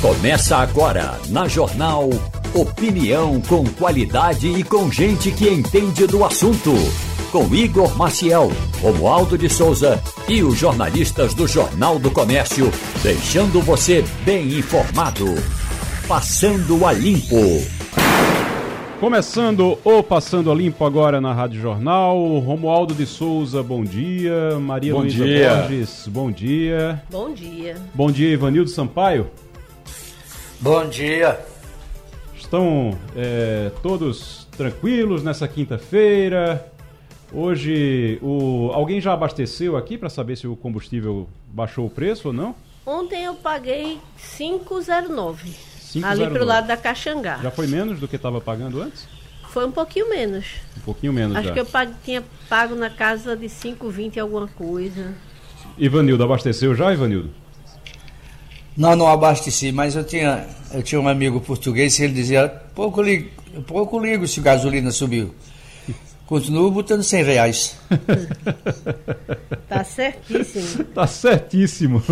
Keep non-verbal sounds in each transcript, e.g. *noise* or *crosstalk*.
Começa agora na Jornal Opinião com qualidade e com gente que entende do assunto. Com Igor Maciel, Romualdo de Souza e os jornalistas do Jornal do Comércio, deixando você bem informado. Passando a Limpo. Começando o Passando a Limpo agora na Rádio Jornal. Romualdo de Souza, bom dia. Maria bom Luísa dia. Borges, bom dia. Bom dia. Bom dia, Ivanildo Sampaio. Bom dia. Estão é, todos tranquilos nessa quinta-feira? Hoje, o... alguém já abasteceu aqui para saber se o combustível baixou o preço ou não? Ontem eu paguei 509. 5,09. Ali pro lado da Caxangá. Já foi menos do que estava pagando antes? Foi um pouquinho menos. Um pouquinho menos Acho já. que eu pago- tinha pago na casa de 5,20 alguma coisa. Ivanildo, abasteceu já, Ivanildo? Não, não abasteci, mas eu tinha, eu tinha um amigo português e ele dizia, pouco ligo, pouco ligo se a gasolina subiu. Continuo botando 100 reais. Tá certíssimo. Tá certíssimo.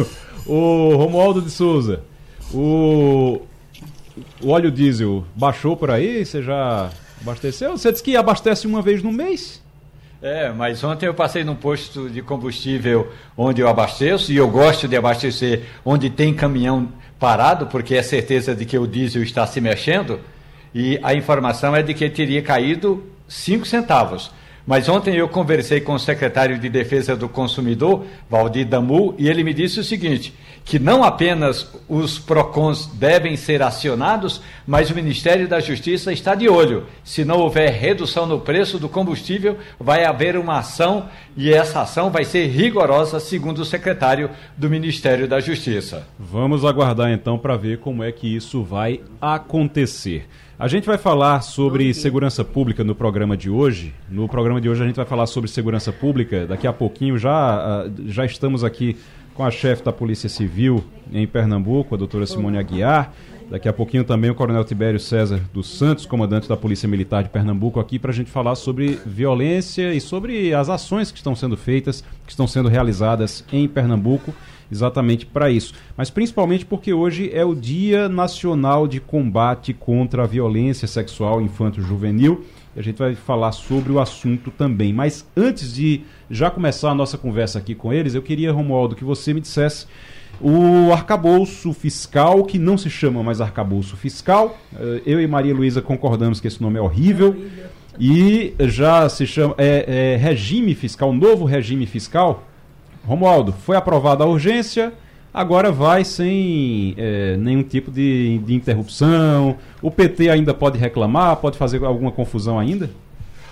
O Romualdo de Souza, o, o óleo diesel baixou por aí? Você já abasteceu? Você disse que abastece uma vez no mês? É, mas ontem eu passei num posto de combustível onde eu abasteço e eu gosto de abastecer onde tem caminhão parado, porque é certeza de que o diesel está se mexendo e a informação é de que teria caído 5 centavos. Mas ontem eu conversei com o secretário de Defesa do Consumidor, Valdir Damu, e ele me disse o seguinte: que não apenas os PROCONs devem ser acionados, mas o Ministério da Justiça está de olho. Se não houver redução no preço do combustível, vai haver uma ação e essa ação vai ser rigorosa, segundo o secretário do Ministério da Justiça. Vamos aguardar então para ver como é que isso vai acontecer. A gente vai falar sobre segurança pública no programa de hoje. No programa de hoje a gente vai falar sobre segurança pública. Daqui a pouquinho já, ah, já estamos aqui com a chefe da Polícia Civil em Pernambuco, a doutora Simone Aguiar. Daqui a pouquinho também o Coronel Tibério César dos Santos, comandante da Polícia Militar de Pernambuco, aqui para a gente falar sobre violência e sobre as ações que estão sendo feitas, que estão sendo realizadas em Pernambuco, exatamente para isso. Mas principalmente porque hoje é o Dia Nacional de Combate contra a Violência Sexual Infanto-Juvenil. A gente vai falar sobre o assunto também. Mas antes de já começar a nossa conversa aqui com eles, eu queria, Romualdo, que você me dissesse o arcabouço fiscal, que não se chama mais arcabouço fiscal. Eh, Eu e Maria Luísa concordamos que esse nome é horrível. E já se chama é, é regime fiscal, novo regime fiscal. Romualdo, foi aprovada a urgência, agora vai sem eh, nenhum tipo de, de interrupção. O PT ainda pode reclamar, pode fazer alguma confusão ainda?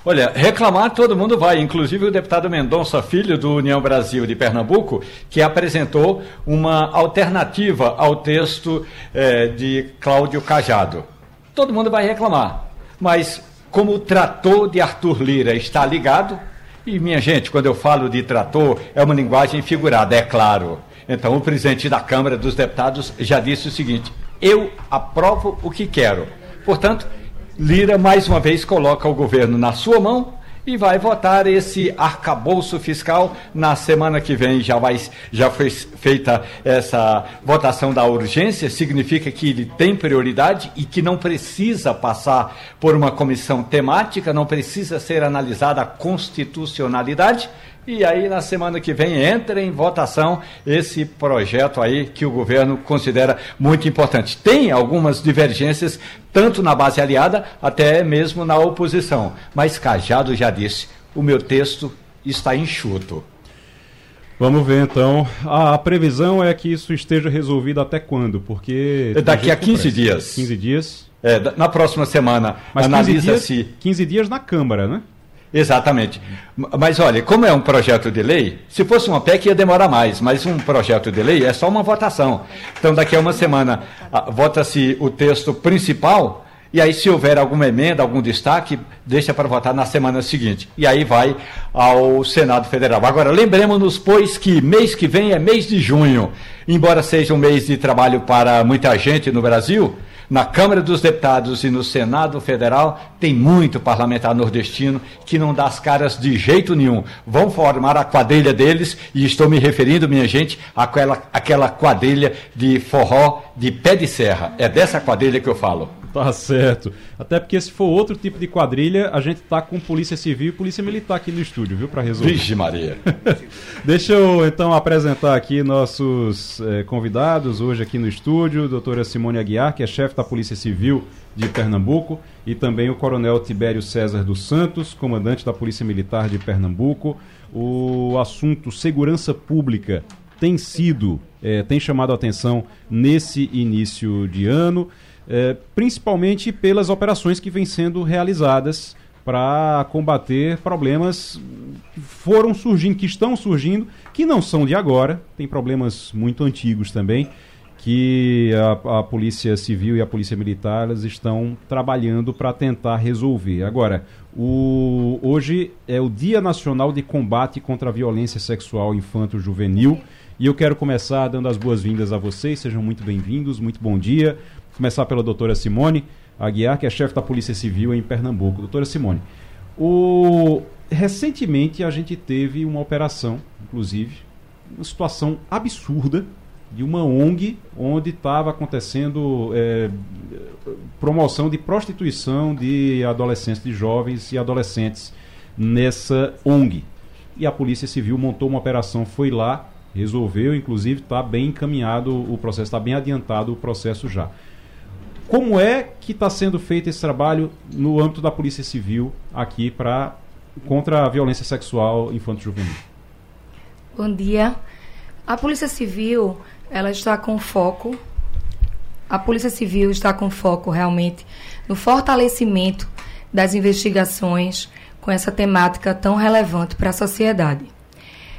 Olha, reclamar todo mundo vai, inclusive o deputado Mendonça Filho, do União Brasil de Pernambuco, que apresentou uma alternativa ao texto eh, de Cláudio Cajado. Todo mundo vai reclamar, mas como o trator de Arthur Lira está ligado, e minha gente, quando eu falo de trator, é uma linguagem figurada, é claro. Então o presidente da Câmara dos Deputados já disse o seguinte: eu aprovo o que quero. Portanto, Lira mais uma vez coloca o governo na sua mão e vai votar esse arcabouço fiscal na semana que vem. Já, vai, já foi feita essa votação da urgência, significa que ele tem prioridade e que não precisa passar por uma comissão temática, não precisa ser analisada a constitucionalidade. E aí, na semana que vem, entra em votação esse projeto aí que o governo considera muito importante. Tem algumas divergências, tanto na base aliada, até mesmo na oposição. Mas Cajado já disse: o meu texto está enxuto. Vamos ver então. A, previsão é que isso esteja resolvido até quando? Porque. Daqui a com 15 pressa. dias. 15 dias. É, na próxima semana, Mas 15 dias, analisa-se. 15 dias na Câmara, né? Exatamente. Mas olha, como é um projeto de lei, se fosse uma PEC ia demorar mais, mas um projeto de lei é só uma votação. Então, daqui a uma semana, vota-se o texto principal, e aí, se houver alguma emenda, algum destaque, deixa para votar na semana seguinte. E aí vai ao Senado Federal. Agora, lembremos-nos, pois, que mês que vem é mês de junho. Embora seja um mês de trabalho para muita gente no Brasil, na Câmara dos Deputados e no Senado Federal, tem muito parlamentar nordestino que não dá as caras de jeito nenhum. Vão formar a quadrilha deles, e estou me referindo, minha gente, àquela, àquela quadrilha de forró de pé de serra. É dessa quadrilha que eu falo. Tá certo. Até porque se for outro tipo de quadrilha, a gente tá com Polícia Civil e Polícia Militar aqui no estúdio, viu, para resolver. Vixe Maria. *laughs* Deixa eu então apresentar aqui nossos eh, convidados hoje aqui no estúdio, doutora Simone Aguiar, que é chefe da Polícia Civil de Pernambuco, e também o Coronel Tibério César dos Santos, comandante da Polícia Militar de Pernambuco. O assunto segurança pública tem sido, eh, tem chamado a atenção nesse início de ano é, principalmente pelas operações que vêm sendo realizadas para combater problemas que foram surgindo, que estão surgindo, que não são de agora, tem problemas muito antigos também, que a, a Polícia Civil e a Polícia Militar estão trabalhando para tentar resolver. Agora, o, hoje é o Dia Nacional de Combate contra a Violência Sexual Infanto-Juvenil e eu quero começar dando as boas-vindas a vocês, sejam muito bem-vindos, muito bom dia. Começar pela doutora Simone Aguiar, que é chefe da Polícia Civil em Pernambuco. Doutora Simone, o... recentemente a gente teve uma operação, inclusive, uma situação absurda de uma ONG onde estava acontecendo é, promoção de prostituição de adolescentes, de jovens e adolescentes nessa ONG. E a Polícia Civil montou uma operação, foi lá, resolveu, inclusive está bem encaminhado o processo, está bem adiantado o processo já. Como é que está sendo feito esse trabalho no âmbito da Polícia Civil aqui para contra a violência sexual infanto-juvenil? Bom dia. A Polícia Civil, ela está com foco a Polícia Civil está com foco realmente no fortalecimento das investigações com essa temática tão relevante para a sociedade.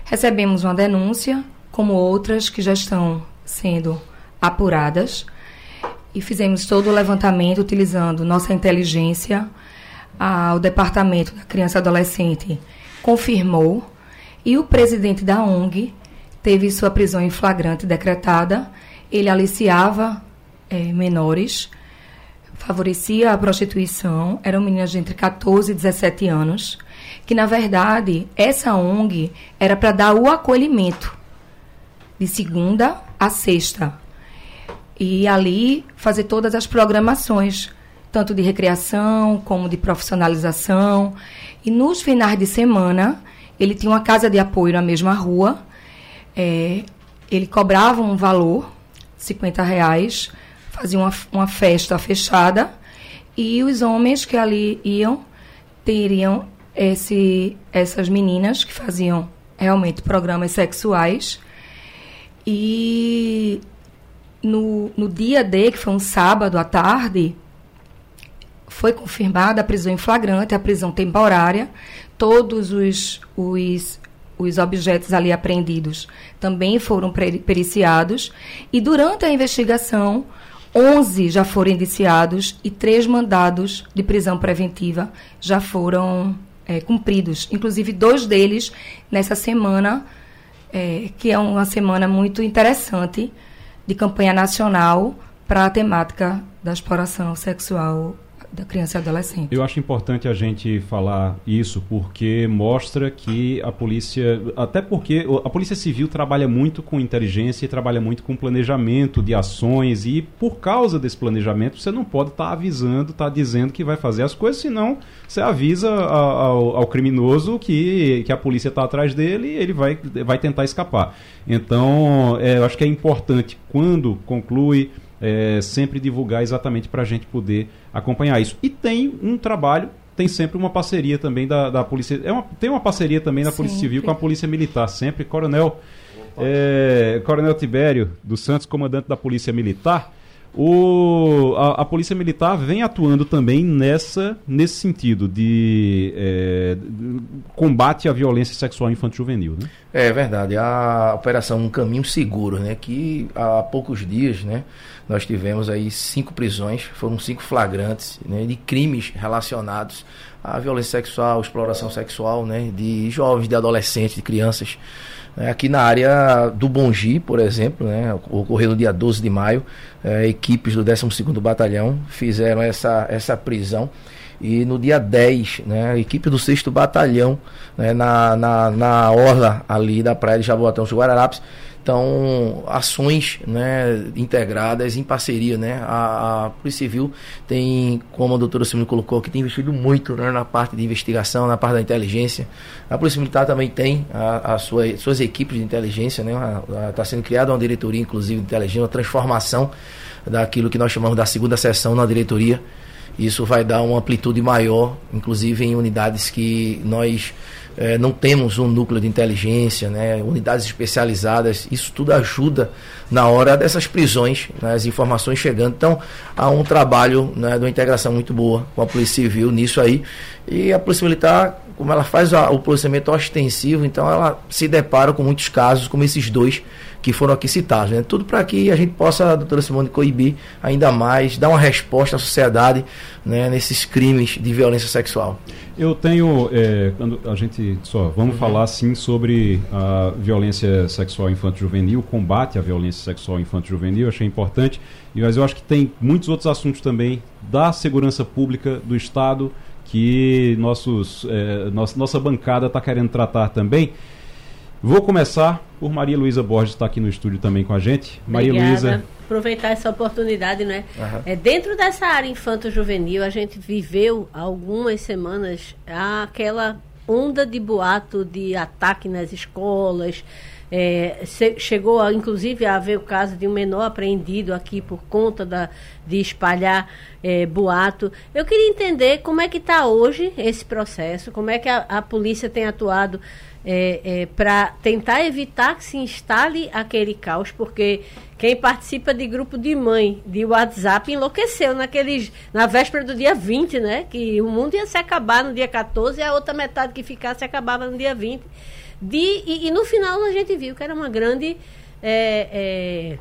Recebemos uma denúncia, como outras que já estão sendo apuradas, e fizemos todo o levantamento utilizando nossa inteligência. O Departamento da Criança e Adolescente confirmou e o presidente da ONG teve sua prisão em flagrante decretada. Ele aliciava é, menores, favorecia a prostituição, eram meninas de entre 14 e 17 anos, que na verdade essa ONG era para dar o acolhimento de segunda a sexta e ali fazer todas as programações, tanto de recreação como de profissionalização. E nos finais de semana, ele tinha uma casa de apoio na mesma rua. É, ele cobrava um valor, 50 reais, fazia uma, uma festa fechada e os homens que ali iam teriam esse, essas meninas que faziam realmente programas sexuais e no, no dia D, que foi um sábado à tarde, foi confirmada a prisão em flagrante, a prisão temporária. Todos os, os, os objetos ali apreendidos também foram periciados. E durante a investigação, 11 já foram indiciados e três mandados de prisão preventiva já foram é, cumpridos. Inclusive, dois deles nessa semana, é, que é uma semana muito interessante de campanha nacional para a temática da exploração sexual da criança e adolescente. Eu acho importante a gente falar isso porque mostra que a polícia, até porque a polícia civil trabalha muito com inteligência e trabalha muito com planejamento de ações e por causa desse planejamento você não pode estar tá avisando, estar tá dizendo que vai fazer as coisas, senão você avisa ao, ao criminoso que, que a polícia está atrás dele e ele vai, vai tentar escapar. Então, é, eu acho que é importante quando conclui é, sempre divulgar exatamente para a gente poder acompanhar isso. E tem um trabalho, tem sempre uma parceria também da, da Polícia. É uma, tem uma parceria também da Polícia Civil com a Polícia Militar, sempre. Coronel, é, Coronel Tibério dos Santos, comandante da Polícia Militar. O, a, a, Polícia Militar vem atuando também nessa, nesse sentido de, é, de combate à violência sexual infanto-juvenil, né? É verdade. A Operação Um Caminho Seguro, né? Que há poucos dias, né? Nós tivemos aí cinco prisões, foram cinco flagrantes né, de crimes relacionados a violência sexual, exploração sexual, né, de jovens, de adolescentes, de crianças. É, aqui na área do Bongi, por exemplo, né, ocorreu no dia 12 de maio, é, equipes do 12º Batalhão fizeram essa, essa prisão. E no dia 10, né, a equipe do 6 Batalhão, né, na, na, na orla ali da praia de Jaboatão, dos Guararapes, então, ações né, integradas em parceria. Né? A, a, Polícia Civil tem, como a doutora Simone colocou, que tem investido muito né, na parte de investigação, na parte da inteligência. A Polícia Militar também tem a, a sua, suas equipes de inteligência. Está sendo criada uma diretoria, inclusive, de inteligência, uma transformação daquilo que nós chamamos da segunda sessão na diretoria. Isso vai dar uma amplitude maior, inclusive em unidades que nós é, não temos um núcleo de inteligência, né, unidades especializadas, isso tudo ajuda na hora dessas prisões, né, as informações chegando. Então, há um trabalho né, de uma integração muito boa com a Polícia Civil nisso aí. E a Polícia Militar, como ela faz a, o policiamento ostensivo, então ela se depara com muitos casos, como esses dois que foram aqui citados. Né? Tudo para que a gente possa, a doutora Simone, coibir ainda mais, dar uma resposta à sociedade né, nesses crimes de violência sexual. Eu tenho, é, a gente só, vamos uhum. falar sim sobre a violência sexual infanto-juvenil, combate à violência sexual infanto-juvenil, achei importante, mas eu acho que tem muitos outros assuntos também da segurança pública do Estado que nossos, é, nossa, nossa bancada está querendo tratar também. Vou começar por Maria Luísa Borges, está aqui no estúdio também com a gente. Maria Luísa. Aproveitar essa oportunidade, né? Uhum. É, dentro dessa área infanto-juvenil, a gente viveu algumas semanas aquela onda de boato de ataque nas escolas. É, chegou, a, inclusive, a haver o caso de um menor apreendido aqui por conta da, de espalhar é, boato. Eu queria entender como é que está hoje esse processo, como é que a, a polícia tem atuado é, é, para tentar evitar que se instale aquele caos, porque quem participa de grupo de mãe de WhatsApp enlouqueceu naqueles, na véspera do dia 20, né? Que o mundo ia se acabar no dia 14 e a outra metade que ficasse acabava no dia 20. De, e, e no final a gente viu que era uma grande. É, é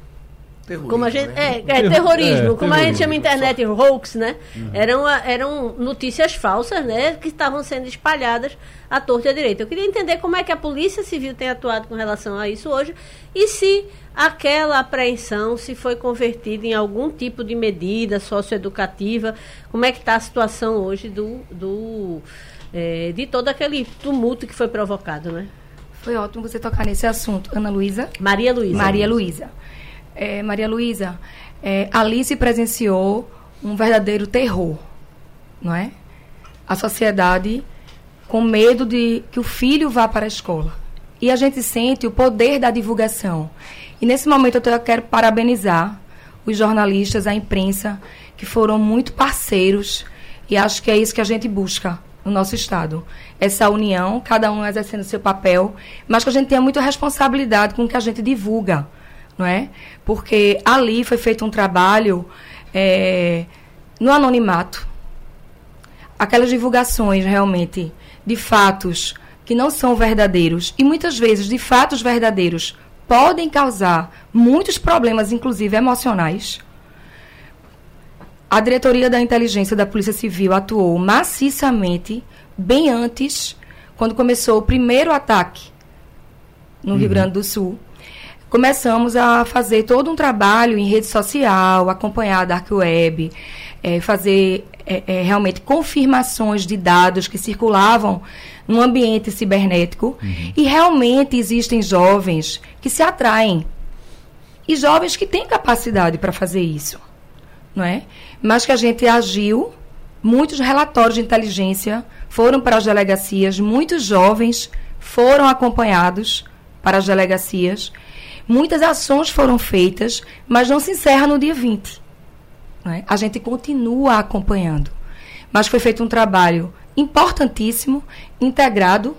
Terrorismo, como a gente, né? é, é, terrorismo, é, como a gente chama internet, hoax, né? Uhum. Eram, eram notícias falsas, né? Que estavam sendo espalhadas à torta e à direita. Eu queria entender como é que a Polícia Civil tem atuado com relação a isso hoje e se aquela apreensão se foi convertida em algum tipo de medida socioeducativa, como é que está a situação hoje do, do é, de todo aquele tumulto que foi provocado, né? Foi ótimo você tocar nesse assunto. Ana Luísa? Maria Luísa. Maria Luísa. É, Maria Luísa, é, Alice presenciou um verdadeiro terror, não é? A sociedade com medo de que o filho vá para a escola. E a gente sente o poder da divulgação. E nesse momento eu quero parabenizar os jornalistas, a imprensa, que foram muito parceiros. E acho que é isso que a gente busca no nosso Estado. Essa união, cada um exercendo seu papel, mas que a gente tenha muita responsabilidade com o que a gente divulga não é? Porque ali foi feito um trabalho é, no anonimato. Aquelas divulgações realmente de fatos que não são verdadeiros e muitas vezes de fatos verdadeiros podem causar muitos problemas, inclusive emocionais. A diretoria da inteligência da Polícia Civil atuou maciçamente bem antes, quando começou o primeiro ataque no uhum. Rio Grande do Sul, começamos a fazer todo um trabalho em rede social, acompanhar a Dark Web, é, fazer é, é, realmente confirmações de dados que circulavam no ambiente cibernético. Uhum. E realmente existem jovens que se atraem. E jovens que têm capacidade para fazer isso. Não é? Mas que a gente agiu, muitos relatórios de inteligência foram para as delegacias, muitos jovens foram acompanhados para as delegacias Muitas ações foram feitas, mas não se encerra no dia 20. É? A gente continua acompanhando. Mas foi feito um trabalho importantíssimo, integrado,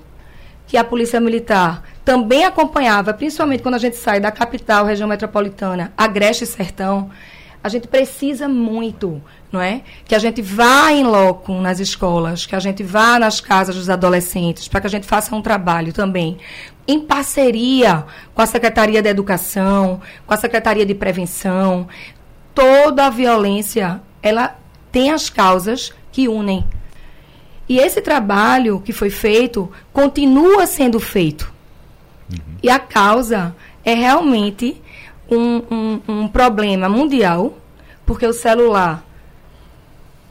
que a Polícia Militar também acompanhava, principalmente quando a gente sai da capital, região metropolitana, Agreste e Sertão. A gente precisa muito, não é? Que a gente vá em loco nas escolas, que a gente vá nas casas dos adolescentes, para que a gente faça um trabalho também em parceria com a Secretaria da Educação, com a Secretaria de Prevenção. Toda a violência, ela tem as causas que unem. E esse trabalho que foi feito continua sendo feito. Uhum. E a causa é realmente um, um, um problema mundial, porque o celular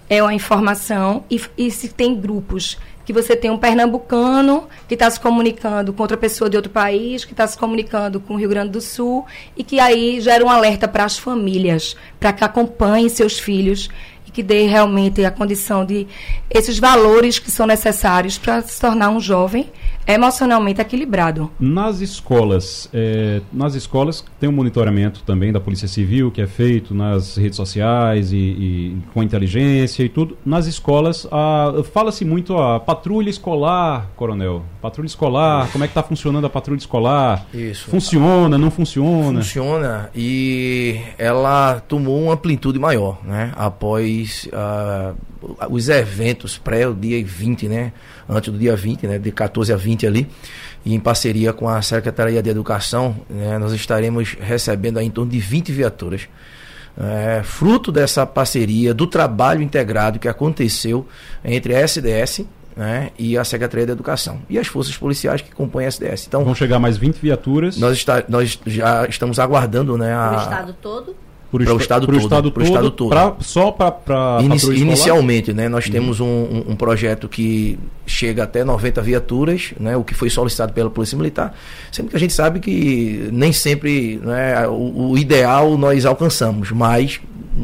é uma informação e, e se tem grupos que você tem um pernambucano que está se comunicando com outra pessoa de outro país, que está se comunicando com o Rio Grande do Sul, e que aí gera um alerta para as famílias, para que acompanhem seus filhos e que dê realmente a condição de esses valores que são necessários para se tornar um jovem emocionalmente equilibrado. Nas escolas, é, nas escolas tem um monitoramento também da Polícia Civil que é feito nas redes sociais e, e com inteligência e tudo. Nas escolas, fala-se muito a patrulha escolar, coronel. Patrulha escolar, como é que está funcionando a patrulha escolar? Isso. Funciona, não funciona? Funciona e ela tomou uma amplitude maior, né? Após uh, os eventos pré o dia 20, né? Antes do dia 20, né? De 14 a 20 ali. E em parceria com a Secretaria de Educação, né? nós estaremos recebendo aí em torno de 20 viaturas. É, fruto dessa parceria, do trabalho integrado que aconteceu entre a SDS né, e a Secretaria de Educação e as forças policiais que compõem a SDS. Então, vão chegar mais 20 viaturas. Nós, está, nós já estamos aguardando né, a, o estado todo? Para o estado, todo, estado todo, estado todo. Pra, só para Inici, inicialmente, né, nós uhum. temos um, um, projeto que chega até 90 viaturas, né, o que foi solicitado pela Polícia Militar, sendo que a gente sabe que nem sempre né, o, o ideal nós alcançamos, mas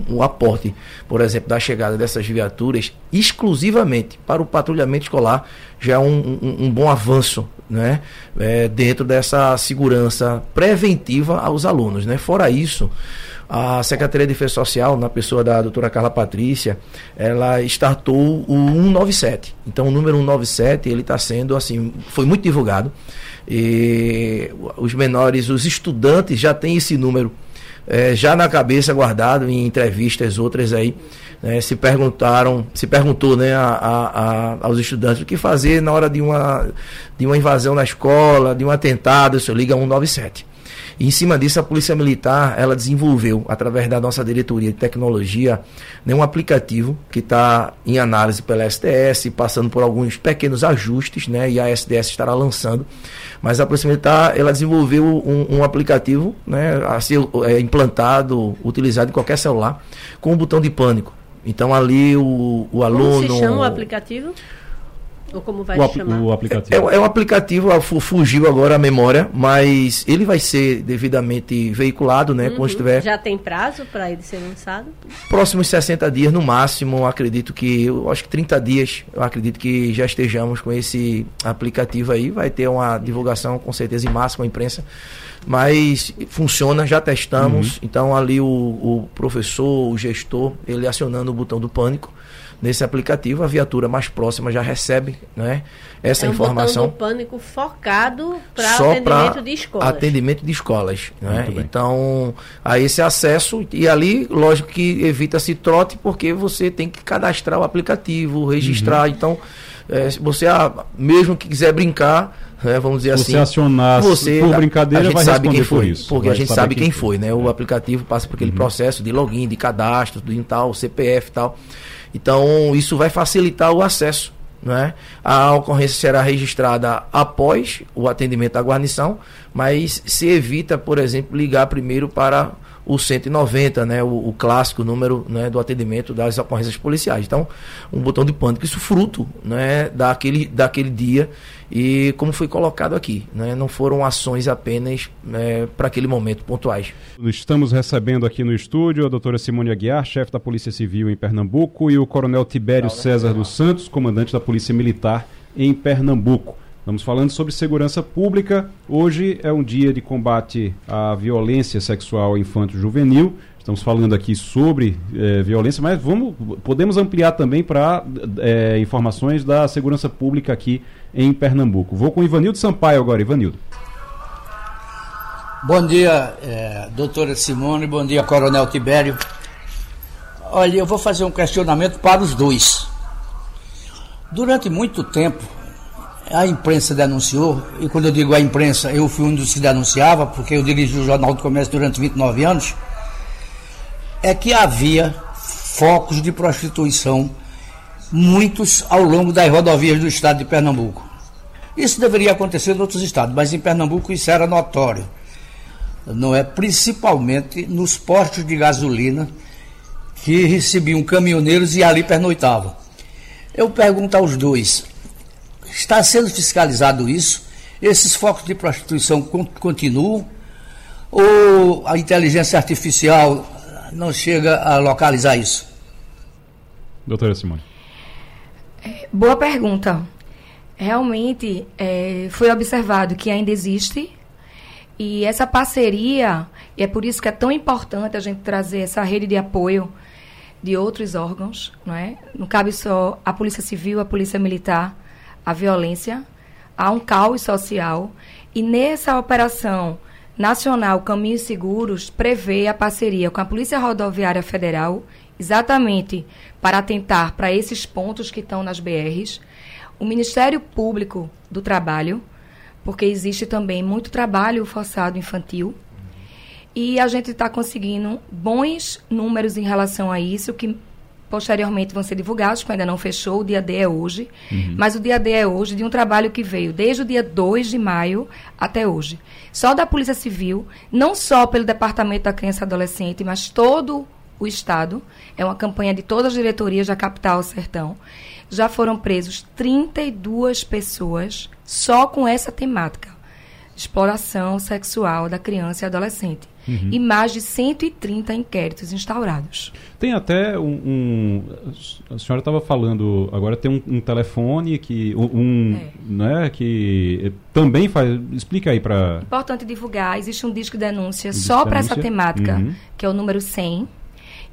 o aporte, por exemplo, da chegada dessas viaturas exclusivamente para o patrulhamento escolar já é um, um, um bom avanço né, é, dentro dessa segurança preventiva aos alunos. Né? Fora isso, a Secretaria de Defesa Social, na pessoa da doutora Carla Patrícia, ela startou o 197. Então, o número 197, ele está sendo, assim, foi muito divulgado. E os menores, os estudantes já têm esse número é, já na cabeça guardado em entrevistas outras aí. Né, se perguntaram, se perguntou né, a, a, aos estudantes o que fazer na hora de uma, de uma invasão na escola, de um atentado, isso liga 197. E em cima disso, a Polícia Militar ela desenvolveu, através da nossa diretoria de tecnologia, né, um aplicativo que está em análise pela SDS, passando por alguns pequenos ajustes, né, e a SDS estará lançando. Mas a Polícia Militar ela desenvolveu um, um aplicativo né, a ser é, implantado, utilizado em qualquer celular, com um botão de pânico. Então ali o, o aluno. Como se chama o aplicativo? Ou como vai o, chamar? O aplicativo. É, é um aplicativo, fugiu agora a memória, mas ele vai ser devidamente veiculado, né? Uhum. Quando estiver. Já tem prazo para ele ser lançado? Próximos 60 dias, no máximo, acredito que. Eu acho que 30 dias, eu acredito que já estejamos com esse aplicativo aí. Vai ter uma divulgação com certeza em massa com a imprensa. Mas funciona, já testamos. Uhum. Então ali o, o professor, o gestor, ele acionando o botão do pânico nesse aplicativo, a viatura mais próxima já recebe né, essa é um informação. Botão do pânico focado para atendimento de escolas. Atendimento de escolas. Né? Então, a esse acesso, e ali, lógico que evita-se trote, porque você tem que cadastrar o aplicativo, registrar. Uhum. Então, é, se você ah, mesmo que quiser brincar, né, vamos dizer você assim. Acionar você por brincadeira, a gente vai sabe quem foi, isso. Porque vai a gente sabe quem, quem foi, né? O aplicativo passa por aquele uhum. processo de login, de cadastro, do tal, CPF e tal. Então, isso vai facilitar o acesso. Né? A ocorrência será registrada após o atendimento da guarnição, mas se evita, por exemplo, ligar primeiro para o 190, né, o, o clássico número né, do atendimento das ocorrências policiais. Então, um botão de pânico, isso fruto né, daquele, daquele dia e como foi colocado aqui, né, não foram ações apenas né, para aquele momento pontuais. Estamos recebendo aqui no estúdio a doutora Simone Aguiar, chefe da Polícia Civil em Pernambuco, e o coronel Tibério César dos Santos, comandante da Polícia Militar em Pernambuco. Estamos falando sobre segurança pública. Hoje é um dia de combate à violência sexual infanto-juvenil. Estamos falando aqui sobre é, violência, mas vamos, podemos ampliar também para é, informações da segurança pública aqui em Pernambuco. Vou com Ivanildo Sampaio agora. Ivanildo. Bom dia, é, doutora Simone. Bom dia, Coronel Tibério. Olha, eu vou fazer um questionamento para os dois. Durante muito tempo, a imprensa denunciou, e quando eu digo a imprensa, eu fui um dos que denunciava, porque eu dirigi o Jornal do Comércio durante 29 anos, é que havia focos de prostituição muitos ao longo das rodovias do estado de Pernambuco. Isso deveria acontecer em outros estados, mas em Pernambuco isso era notório. Não é principalmente nos postos de gasolina que recebiam caminhoneiros e ali pernoitavam. Eu pergunto aos dois: está sendo fiscalizado isso? Esses focos de prostituição continuam? Ou a inteligência artificial não chega a localizar isso? Doutora Simone. É, boa pergunta. Realmente é, foi observado que ainda existe e essa parceria, e é por isso que é tão importante a gente trazer essa rede de apoio de outros órgãos, não é? Não cabe só a Polícia Civil, a Polícia Militar, a violência, há um caos social e nessa operação nacional Caminhos Seguros prevê a parceria com a Polícia Rodoviária Federal, exatamente para atentar para esses pontos que estão nas BRs, o Ministério Público do Trabalho, porque existe também muito trabalho forçado infantil, e a gente está conseguindo bons números em relação a isso, que posteriormente vão ser divulgados, porque ainda não fechou, o dia D é hoje. Uhum. Mas o dia D é hoje de um trabalho que veio desde o dia 2 de maio até hoje. Só da Polícia Civil, não só pelo Departamento da Criança e Adolescente, mas todo o Estado. É uma campanha de todas as diretorias da capital Sertão. Já foram presos 32 pessoas só com essa temática. Exploração sexual da criança e adolescente uhum. e mais de 130 inquéritos instaurados. Tem até um. um a senhora estava falando, agora tem um, um telefone que. Um, é. né, que também faz. Explica aí para. Importante divulgar: existe um disco de denúncia um só para essa temática, uhum. que é o número 100.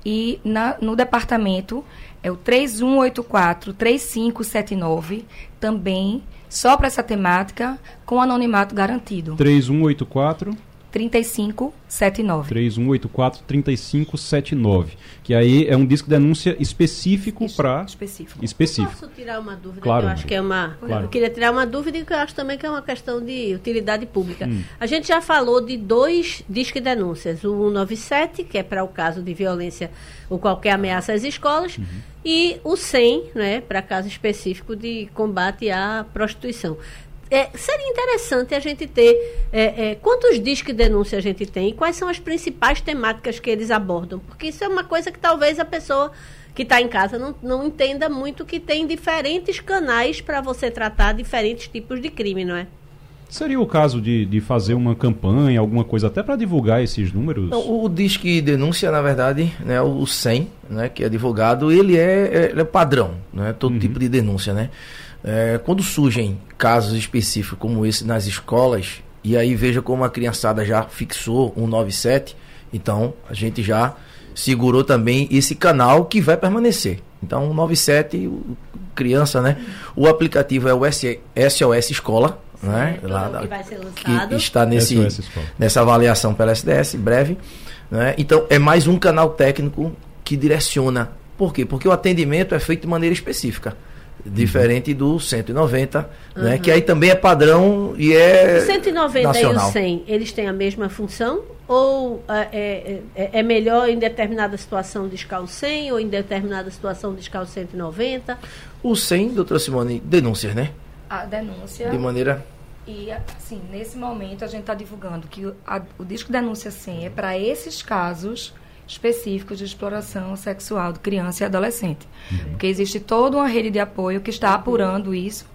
E na, no departamento é o 3184-3579, também só para essa temática, com anonimato garantido. 3184 3579. 3184 3579. Que aí é um disco de denúncia específico para. Específico. Específico. Posso tirar uma dúvida? Claro. eu acho que é uma. Claro. Eu queria tirar uma dúvida e que eu acho também que é uma questão de utilidade pública. Hum. A gente já falou de dois discos de denúncias: o 197, que é para o caso de violência ou qualquer ameaça às escolas, uhum. e o 100, né, para caso específico de combate à prostituição é, seria interessante a gente ter é, é, quantos discos de denúncia a gente tem e quais são as principais temáticas que eles abordam. Porque isso é uma coisa que talvez a pessoa que está em casa não, não entenda muito que tem diferentes canais para você tratar diferentes tipos de crime, não é? Seria o caso de, de fazer uma campanha, alguma coisa, até para divulgar esses números? Não, o Disque Denúncia, na verdade, né, o 100, né, que é divulgado, ele é, é, é padrão, né, todo uhum. tipo de denúncia, né? É, quando surgem casos específicos como esse nas escolas, e aí veja como a criançada já fixou um 97, então a gente já segurou também esse canal que vai permanecer. Então, o 97, criança, né? O aplicativo é o SOS Escola, né? Lá, que vai ser lançado. Que está nesse, nessa avaliação pela SDS, breve. Né? Então, é mais um canal técnico que direciona. Por quê? Porque o atendimento é feito de maneira específica diferente do 190, uhum. né, que aí também é padrão e é o 190 nacional. e o 100, eles têm a mesma função ou é, é, é, é melhor em determinada situação discar o 100 ou em determinada situação discar o 190? O 100, doutora Simone, denúncias, né? A denúncia. De maneira e, assim, nesse momento a gente está divulgando que o, a, o disco denúncia 100 é para esses casos específicos de exploração sexual de criança e adolescente. Uhum. Porque existe toda uma rede de apoio que está apurando isso,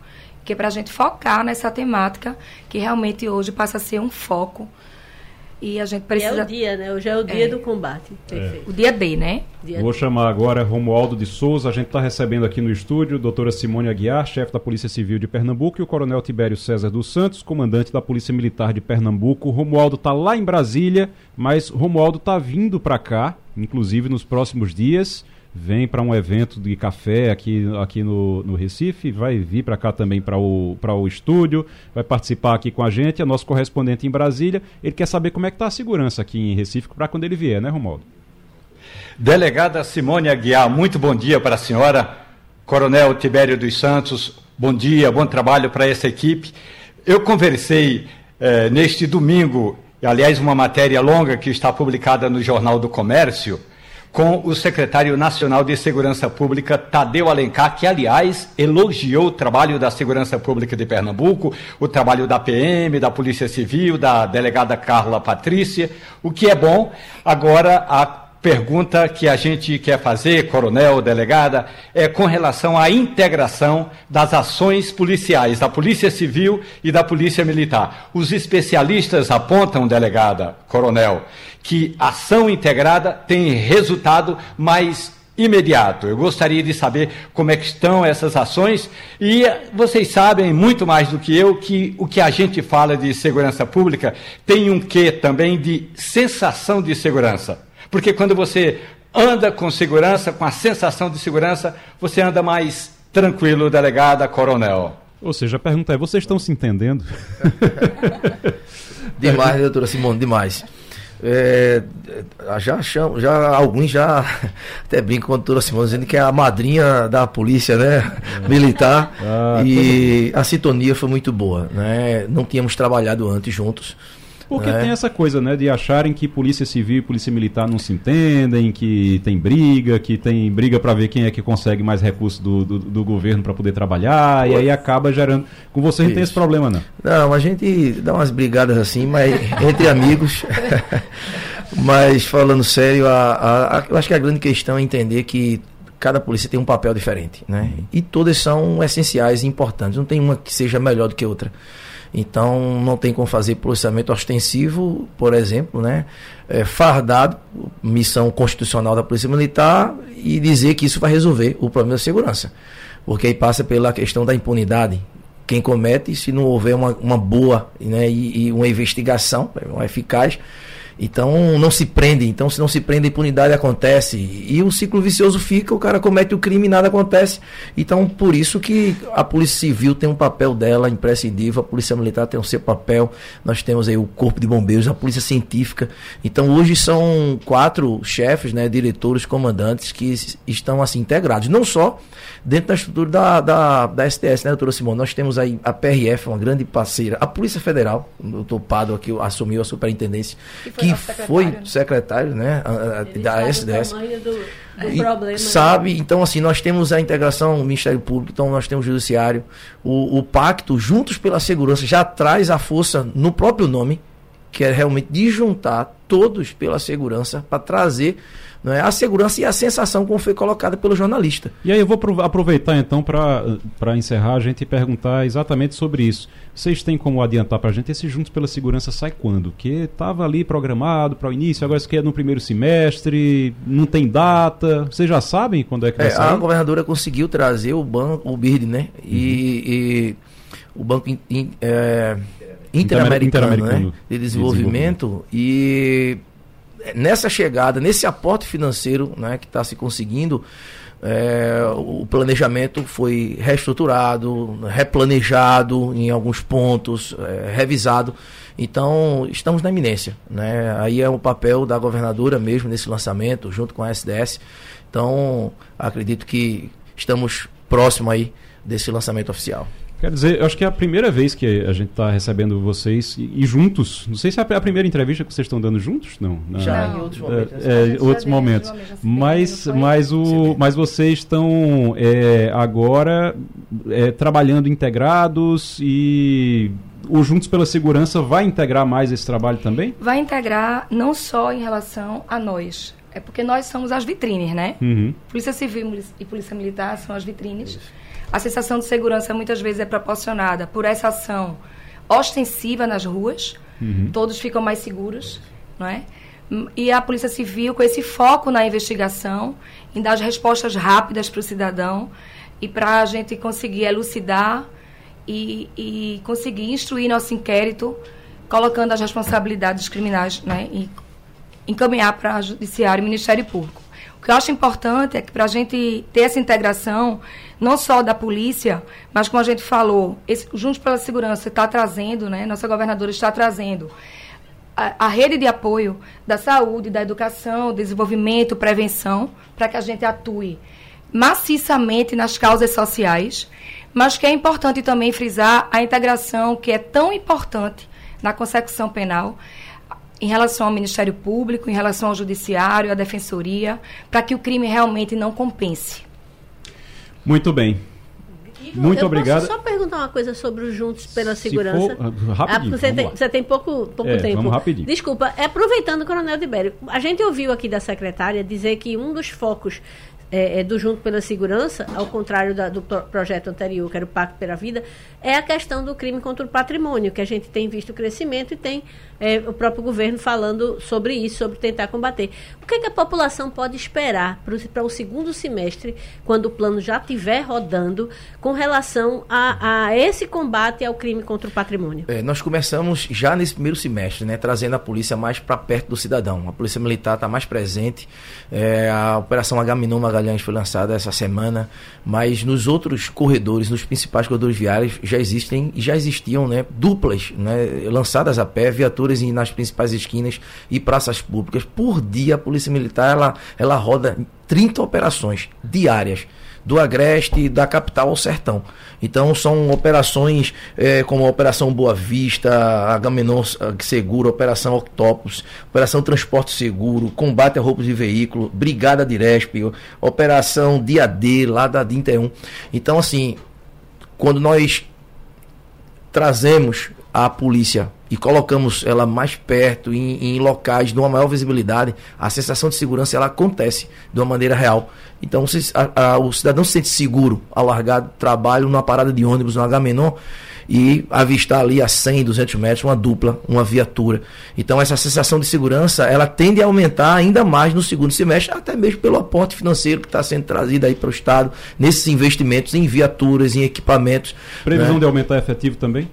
que é para a gente focar nessa temática que realmente hoje passa a ser um foco e a gente precisa. E é o dia, né? Hoje é o dia é. do combate. Perfeito. É. O dia D, né? Dia Vou D. chamar agora Romualdo de Souza. A gente está recebendo aqui no estúdio a doutora Simone Aguiar, chefe da Polícia Civil de Pernambuco, e o coronel Tibério César dos Santos, comandante da Polícia Militar de Pernambuco. Romualdo está lá em Brasília, mas Romualdo está vindo para cá, inclusive nos próximos dias vem para um evento de café aqui, aqui no, no Recife, vai vir para cá também para o, o estúdio, vai participar aqui com a gente, é nosso correspondente em Brasília. Ele quer saber como é que está a segurança aqui em Recife para quando ele vier, né, Romualdo? Delegada Simone Aguiar, muito bom dia para a senhora. Coronel Tibério dos Santos, bom dia, bom trabalho para essa equipe. Eu conversei eh, neste domingo, aliás, uma matéria longa que está publicada no Jornal do Comércio, com o secretário nacional de Segurança Pública, Tadeu Alencar, que, aliás, elogiou o trabalho da Segurança Pública de Pernambuco, o trabalho da PM, da Polícia Civil, da delegada Carla Patrícia, o que é bom. Agora, a pergunta que a gente quer fazer, coronel, delegada, é com relação à integração das ações policiais, da Polícia Civil e da Polícia Militar. Os especialistas apontam, delegada, coronel, que ação integrada tem resultado mais imediato. Eu gostaria de saber como é que estão essas ações e vocês sabem muito mais do que eu que o que a gente fala de segurança pública tem um quê também de sensação de segurança. Porque quando você anda com segurança, com a sensação de segurança, você anda mais tranquilo, delegada, coronel. Ou seja, a pergunta é: vocês estão se entendendo? *laughs* demais, doutora Simone, demais. É, já chamo, já alguns já *laughs* até brincam com a doutora Simone dizendo que é a madrinha da polícia, né? É. Militar. Ah, e a sintonia foi muito boa, né? Não tínhamos trabalhado antes juntos. Porque é. tem essa coisa, né, de acharem que polícia civil e polícia militar não se entendem, que tem briga, que tem briga para ver quem é que consegue mais recursos do, do, do governo para poder trabalhar, e aí acaba gerando. Com vocês não tem esse problema, não? Não, a gente dá umas brigadas assim, mas *laughs* entre amigos. *laughs* mas falando sério, a, a, a, eu acho que a grande questão é entender que cada polícia tem um papel diferente, né? E todas são essenciais e importantes. Não tem uma que seja melhor do que outra. Então não tem como fazer policiamento ostensivo, por exemplo, né? É, fardado, missão constitucional da Polícia Militar, e dizer que isso vai resolver o problema da segurança. Porque aí passa pela questão da impunidade. Quem comete, se não houver uma, uma boa né, e, e uma investigação uma eficaz, então não se prende. Então, se não se prende, a impunidade acontece. E o ciclo vicioso fica, o cara comete o crime e nada acontece. Então, por isso que a Polícia Civil tem um papel dela imprescindível, a Polícia Militar tem o seu papel, nós temos aí o Corpo de Bombeiros, a Polícia Científica. Então, hoje são quatro chefes, né, diretores, comandantes que estão assim integrados. Não só dentro da estrutura da, da, da STS, né, doutora Simone? Nós temos aí a PRF, uma grande parceira, a Polícia Federal, o doutor Pado aqui assumiu a superintendência, que foi secretário, foi secretário né, da SDS. Do, do problema, né? sabe, né? então assim, nós temos a integração do Ministério Público, então nós temos o Judiciário, o, o Pacto Juntos pela Segurança já traz a força no próprio nome, que é realmente de juntar todos pela segurança para trazer é? a segurança e a sensação como foi colocada pelo jornalista. E aí eu vou aproveitar então para encerrar a gente e perguntar exatamente sobre isso. Vocês têm como adiantar para a gente esse Juntos pela Segurança sai quando? Que estava ali programado para o início, agora isso aqui é no primeiro semestre, não tem data. Vocês já sabem quando é que vai é, sair? A governadora conseguiu trazer o banco, o BIRD, né? E, uhum. e o Banco in, in, é, Interamericano, Interamericano né? de desenvolvimento, desenvolvimento. e nessa chegada, nesse aporte financeiro né, que está se conseguindo, é, o planejamento foi reestruturado, replanejado em alguns pontos, é, revisado. Então, estamos na iminência. Né? Aí é o papel da governadora mesmo nesse lançamento, junto com a SDS. Então, acredito que estamos próximo aí desse lançamento oficial. Quer dizer, eu acho que é a primeira vez que a gente está recebendo vocês e, e, juntos. Não sei se é a primeira entrevista que vocês estão dando juntos, não. Já em outros momentos. É, é, outros momentos. Mas, mas, o, mas vocês estão é, agora é, trabalhando integrados e o Juntos pela Segurança vai integrar mais esse trabalho também? Vai integrar não só em relação a nós. É porque nós somos as vitrines, né? Uhum. Polícia Civil e Polícia Militar são as vitrines. Isso a sensação de segurança muitas vezes é proporcionada por essa ação ostensiva nas ruas, uhum. todos ficam mais seguros, não é? E a Polícia Civil, com esse foco na investigação, em dar as respostas rápidas para o cidadão e para a gente conseguir elucidar e, e, conseguir instruir nosso inquérito, colocando as responsabilidades criminais né, e encaminhar para o Judiciário e Ministério Público. O que eu acho importante é que para a gente ter essa integração, não só da polícia, mas como a gente falou, esse, Juntos pela Segurança está trazendo, né, nossa governadora está trazendo a, a, rede de apoio da saúde, da educação, desenvolvimento, prevenção, para que a gente atue maciçamente nas causas sociais, mas que é importante também frisar a integração que é tão importante na consecução penal em relação ao Ministério Público, em relação ao Judiciário, à Defensoria, para que o crime realmente não compense. Muito bem. Muito eu obrigado. Posso só perguntar uma coisa sobre os Juntos pela Segurança? For, uh, rapidinho, ah, você, tem, você, tem, pouco, pouco é, tempo. Vamos rapidinho. Desculpa, é, aproveitando o Coronel Tibério, a gente ouviu aqui da secretária dizer que um dos focos é, é, do Junto pela Segurança, ao contrário da, do projeto anterior, que era o Pacto pela Vida, é a questão do crime contra o patrimônio, que a gente tem visto crescimento e tem é, o próprio governo falando sobre isso, sobre tentar combater. O que, é que a população pode esperar para o segundo semestre, quando o plano já estiver rodando, com relação a, a esse combate ao crime contra o patrimônio? É, nós começamos já nesse primeiro semestre, né, trazendo a polícia mais para perto do cidadão. A polícia militar está mais presente. É, a Operação Agaminon Magalhães foi lançada essa semana, mas nos outros corredores, nos principais corredores viários, já existem e já existiam né, duplas né, lançadas a pé, viaturas em, nas principais esquinas e praças públicas. Por dia, a Polícia Militar ela, ela roda 30 operações diárias do Agreste, da capital ao sertão. Então são operações é, como a Operação Boa Vista, Agamenon Seguro, Operação Octopus, Operação Transporte Seguro, Combate a Roubos de Veículo, Brigada Diresp, Operação Dia D, lá da DINTE 1. Então assim, quando nós trazemos a polícia e colocamos ela mais perto, em, em, locais de uma maior visibilidade, a sensação de segurança ela acontece de uma maneira real. Então a, a, o cidadão se sente seguro ao largar do trabalho numa parada de ônibus no H-Menon e avistar ali a 100, 200 metros uma dupla, uma viatura. Então essa sensação de segurança ela tende a aumentar ainda mais no segundo semestre, até mesmo pelo aporte financeiro que está sendo trazido aí para o Estado nesses investimentos em viaturas, em equipamentos. Previsão né? de aumentar efetivo também?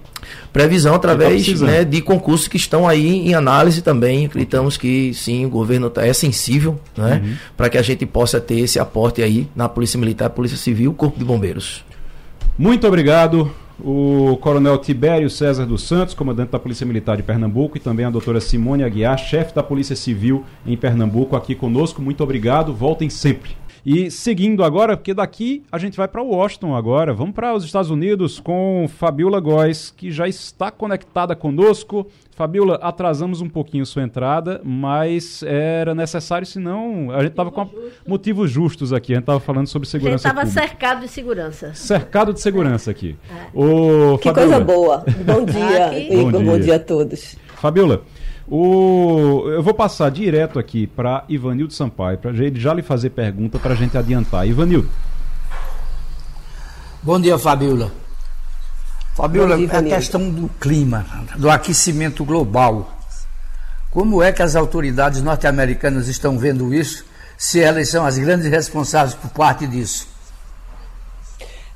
Previsão através tá né, de concursos que estão aí em análise também. Acreditamos que sim, o governo tá, é sensível né, uhum. para que a gente possa ter esse aporte aí na Polícia Militar, Polícia Civil, Corpo de Bombeiros. Muito obrigado o Coronel Tibério César dos Santos, comandante da Polícia Militar de Pernambuco, e também a doutora Simone Aguiar, chefe da Polícia Civil em Pernambuco, aqui conosco. Muito obrigado, voltem sempre. E seguindo agora, porque daqui a gente vai para Washington agora, vamos para os Estados Unidos com Fabiola Góes, que já está conectada conosco. Fabiola, atrasamos um pouquinho sua entrada, mas era necessário, senão a gente estava com motivos justos aqui. A gente estava falando sobre segurança. A gente estava cercado de segurança. Cercado de segurança aqui. É. O, que Fabiola. coisa boa. Bom *laughs* dia, Igor. Bom dia. bom dia a todos. Fabiola, o, eu vou passar direto aqui para Ivanildo Sampaio, para ele já lhe fazer pergunta para a gente adiantar. Ivanildo. Bom dia, Fabiola. Fabiola, dia, a questão do clima, do aquecimento global. Como é que as autoridades norte-americanas estão vendo isso, se elas são as grandes responsáveis por parte disso?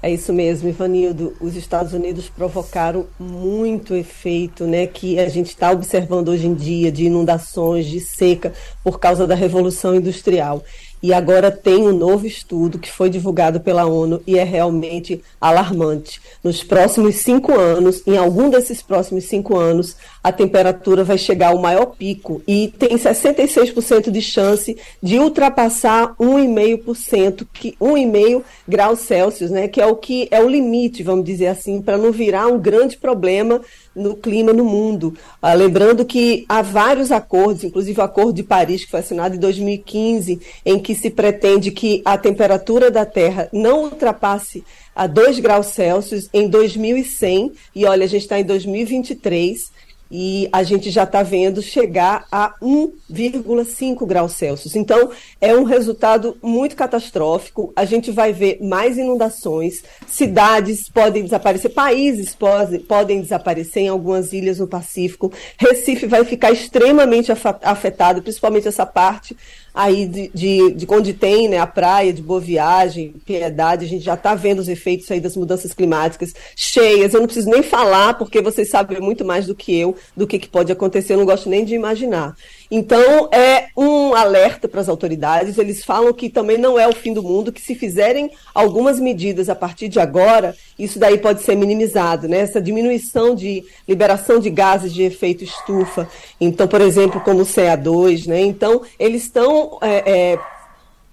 É isso mesmo, Ivanildo. Os Estados Unidos provocaram muito efeito, né, que a gente está observando hoje em dia de inundações, de seca, por causa da revolução industrial. E agora tem um novo estudo que foi divulgado pela ONU e é realmente alarmante. Nos próximos cinco anos, em algum desses próximos cinco anos, a temperatura vai chegar ao maior pico e tem 66% de chance de ultrapassar 1,5%, que 1,5 graus Celsius, né, que é o que é o limite, vamos dizer assim, para não virar um grande problema no clima no mundo. Ah, lembrando que há vários acordos, inclusive o Acordo de Paris, que foi assinado em 2015, em que se pretende que a temperatura da Terra não ultrapasse a 2 graus Celsius em 2100. E olha, a gente está em 2023 e a gente já está vendo chegar a 1,5 graus Celsius. Então, é um resultado muito catastrófico. A gente vai ver mais inundações, cidades podem desaparecer, países podem, podem desaparecer em algumas ilhas no Pacífico. Recife vai ficar extremamente afetado, principalmente essa parte aí de, de, de, onde tem né, a praia de Boa Viagem, Piedade, a gente já está vendo os efeitos aí das mudanças climáticas cheias. Eu não preciso nem falar, porque vocês sabem muito mais do que eu do que, que pode acontecer, eu não gosto nem de imaginar. Então, é um alerta para as autoridades. Eles falam que também não é o fim do mundo, que se fizerem algumas medidas a partir de agora, isso daí pode ser minimizado, né? Essa diminuição de liberação de gases de efeito estufa. Então, por exemplo, como o CA2, né? Então, eles estão é, é,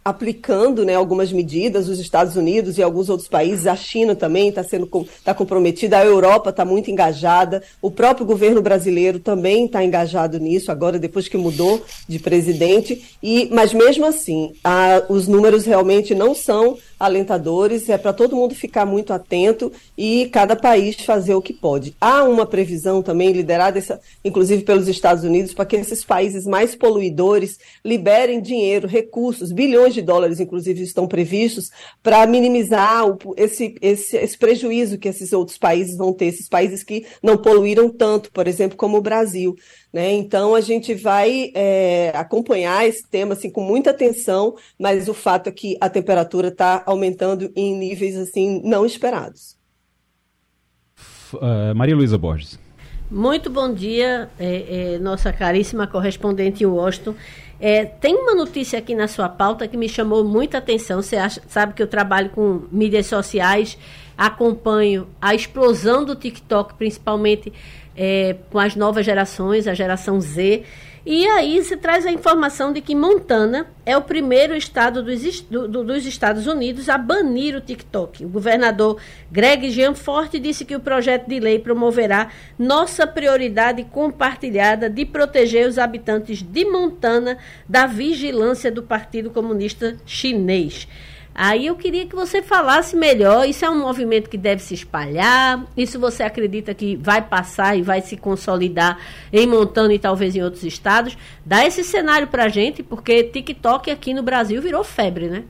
aplicando né, algumas medidas, os Estados Unidos e alguns outros países, a China também está sendo tá comprometida, a Europa está muito engajada, o próprio governo brasileiro também está engajado nisso, agora depois que mudou de presidente, e mas mesmo assim, a, os números realmente não são alentadores, é para todo mundo ficar muito atento e cada país fazer o que pode. Há uma previsão também liderada, essa, inclusive pelos Estados Unidos, para que esses países mais poluidores liberem dinheiro, recursos, bilhões de dólares, inclusive, estão previstos para minimizar o, esse, esse, esse prejuízo que esses outros países vão ter, esses países que não poluíram tanto, por exemplo, como o Brasil. Né? Então a gente vai é, acompanhar esse tema assim, com muita atenção, mas o fato é que a temperatura está aumentando em níveis assim não esperados. Uh, Maria Luísa Borges. Muito bom dia, é, é, nossa caríssima correspondente em Washington. É, tem uma notícia aqui na sua pauta que me chamou muita atenção. Você acha, sabe que eu trabalho com mídias sociais, acompanho a explosão do TikTok, principalmente é, com as novas gerações, a geração Z. E aí se traz a informação de que Montana é o primeiro estado dos, do, dos Estados Unidos a banir o TikTok. O governador Greg Gianforte disse que o projeto de lei promoverá nossa prioridade compartilhada de proteger os habitantes de Montana da vigilância do Partido Comunista Chinês. Aí eu queria que você falasse melhor. Isso é um movimento que deve se espalhar? Isso você acredita que vai passar e vai se consolidar em Montana e talvez em outros estados? Dá esse cenário para gente, porque TikTok aqui no Brasil virou febre, né?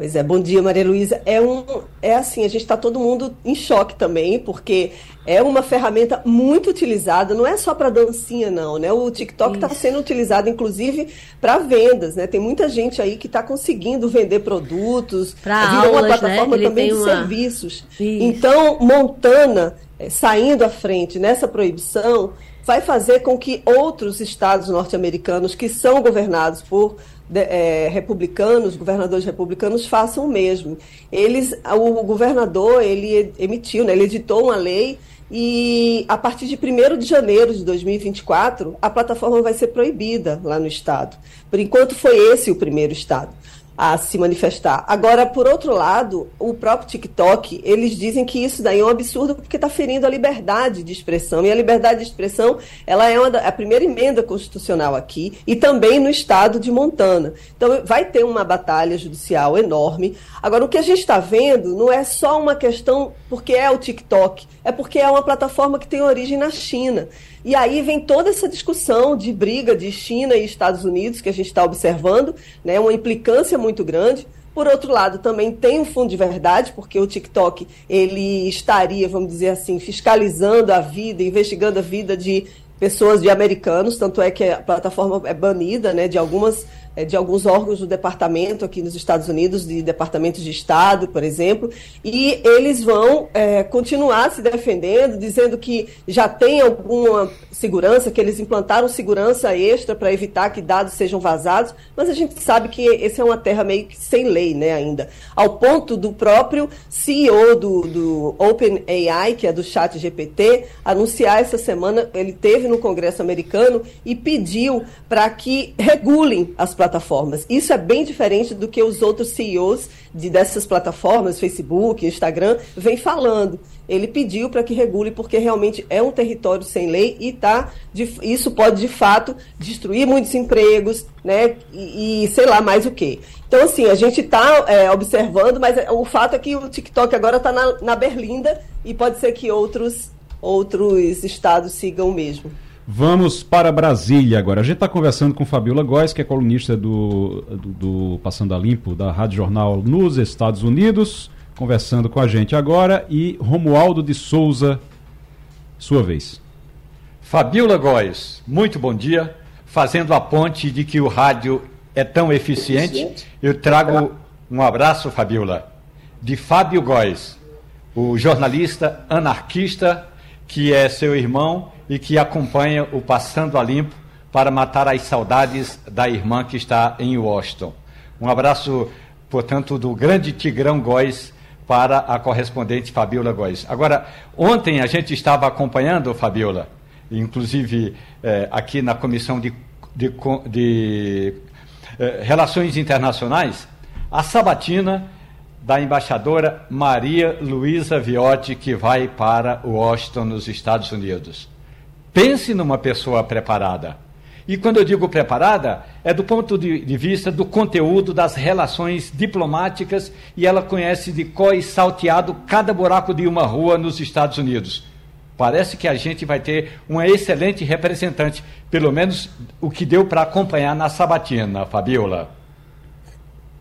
Pois é, bom dia, Maria Luísa. É, um, é assim, a gente está todo mundo em choque também, porque é uma ferramenta muito utilizada, não é só para dancinha, não, né? O TikTok está sendo utilizado, inclusive, para vendas, né? Tem muita gente aí que está conseguindo vender produtos, pra virou aulas, uma né? plataforma né? também de uma... serviços. Isso. Então, Montana, eh, saindo à frente nessa proibição, vai fazer com que outros estados norte-americanos que são governados por é, republicanos, governadores republicanos façam o mesmo. Eles, o governador ele emitiu, né, ele editou uma lei e a partir de 1 de janeiro de 2024 a plataforma vai ser proibida lá no estado. Por enquanto foi esse o primeiro estado a se manifestar. Agora, por outro lado, o próprio TikTok, eles dizem que isso daí é um absurdo porque está ferindo a liberdade de expressão. E a liberdade de expressão, ela é da, a primeira emenda constitucional aqui e também no estado de Montana. Então, vai ter uma batalha judicial enorme. Agora, o que a gente está vendo não é só uma questão porque é o TikTok, é porque é uma plataforma que tem origem na China. E aí vem toda essa discussão de briga de China e Estados Unidos que a gente está observando, né, uma implicância muito grande. Por outro lado, também tem um fundo de verdade, porque o TikTok ele estaria, vamos dizer assim, fiscalizando a vida, investigando a vida de pessoas de americanos, tanto é que a plataforma é banida, né, de algumas de alguns órgãos do departamento aqui nos Estados Unidos, de departamentos de Estado, por exemplo, e eles vão é, continuar se defendendo, dizendo que já tem alguma segurança, que eles implantaram segurança extra para evitar que dados sejam vazados, mas a gente sabe que esse é uma terra meio que sem lei né, ainda. Ao ponto do próprio CEO do, do OpenAI, que é do chat GPT, anunciar essa semana, ele teve no Congresso americano e pediu para que regulem as plataformas. Isso é bem diferente do que os outros CEOs de, dessas plataformas, Facebook, Instagram, vem falando. Ele pediu para que regule porque realmente é um território sem lei e tá, de, isso pode de fato destruir muitos empregos, né? E, e sei lá mais o que. Então assim a gente está é, observando, mas o fato é que o TikTok agora está na, na Berlinda e pode ser que outros outros estados sigam o mesmo. Vamos para Brasília agora. A gente está conversando com Fabiola Góes, que é colunista do, do, do, Passando a Limpo, da Rádio Jornal nos Estados Unidos, conversando com a gente agora, e Romualdo de Souza, sua vez. Fabiola Góes, muito bom dia. Fazendo a ponte de que o rádio é tão eficiente, eu trago um abraço, Fabiola, de Fábio Góes, o jornalista anarquista que é seu irmão e que acompanha o Passando a Limpo para matar as saudades da irmã que está em Washington. Um abraço, portanto, do grande Tigrão Góes para a correspondente Fabiola Góes. Agora, ontem a gente estava acompanhando, Fabiola, inclusive eh, aqui na comissão de, de, de eh, Relações Internacionais, a sabatina da embaixadora Maria Luísa Viotti, que vai para Washington, nos Estados Unidos. Pense numa pessoa preparada. E quando eu digo preparada, é do ponto de, de, vista do conteúdo das relações diplomáticas e ela conhece de có e salteado cada buraco de uma rua nos Estados Unidos. Parece que a gente vai ter uma excelente representante, pelo menos o que deu para acompanhar na sabatina, Fabiola.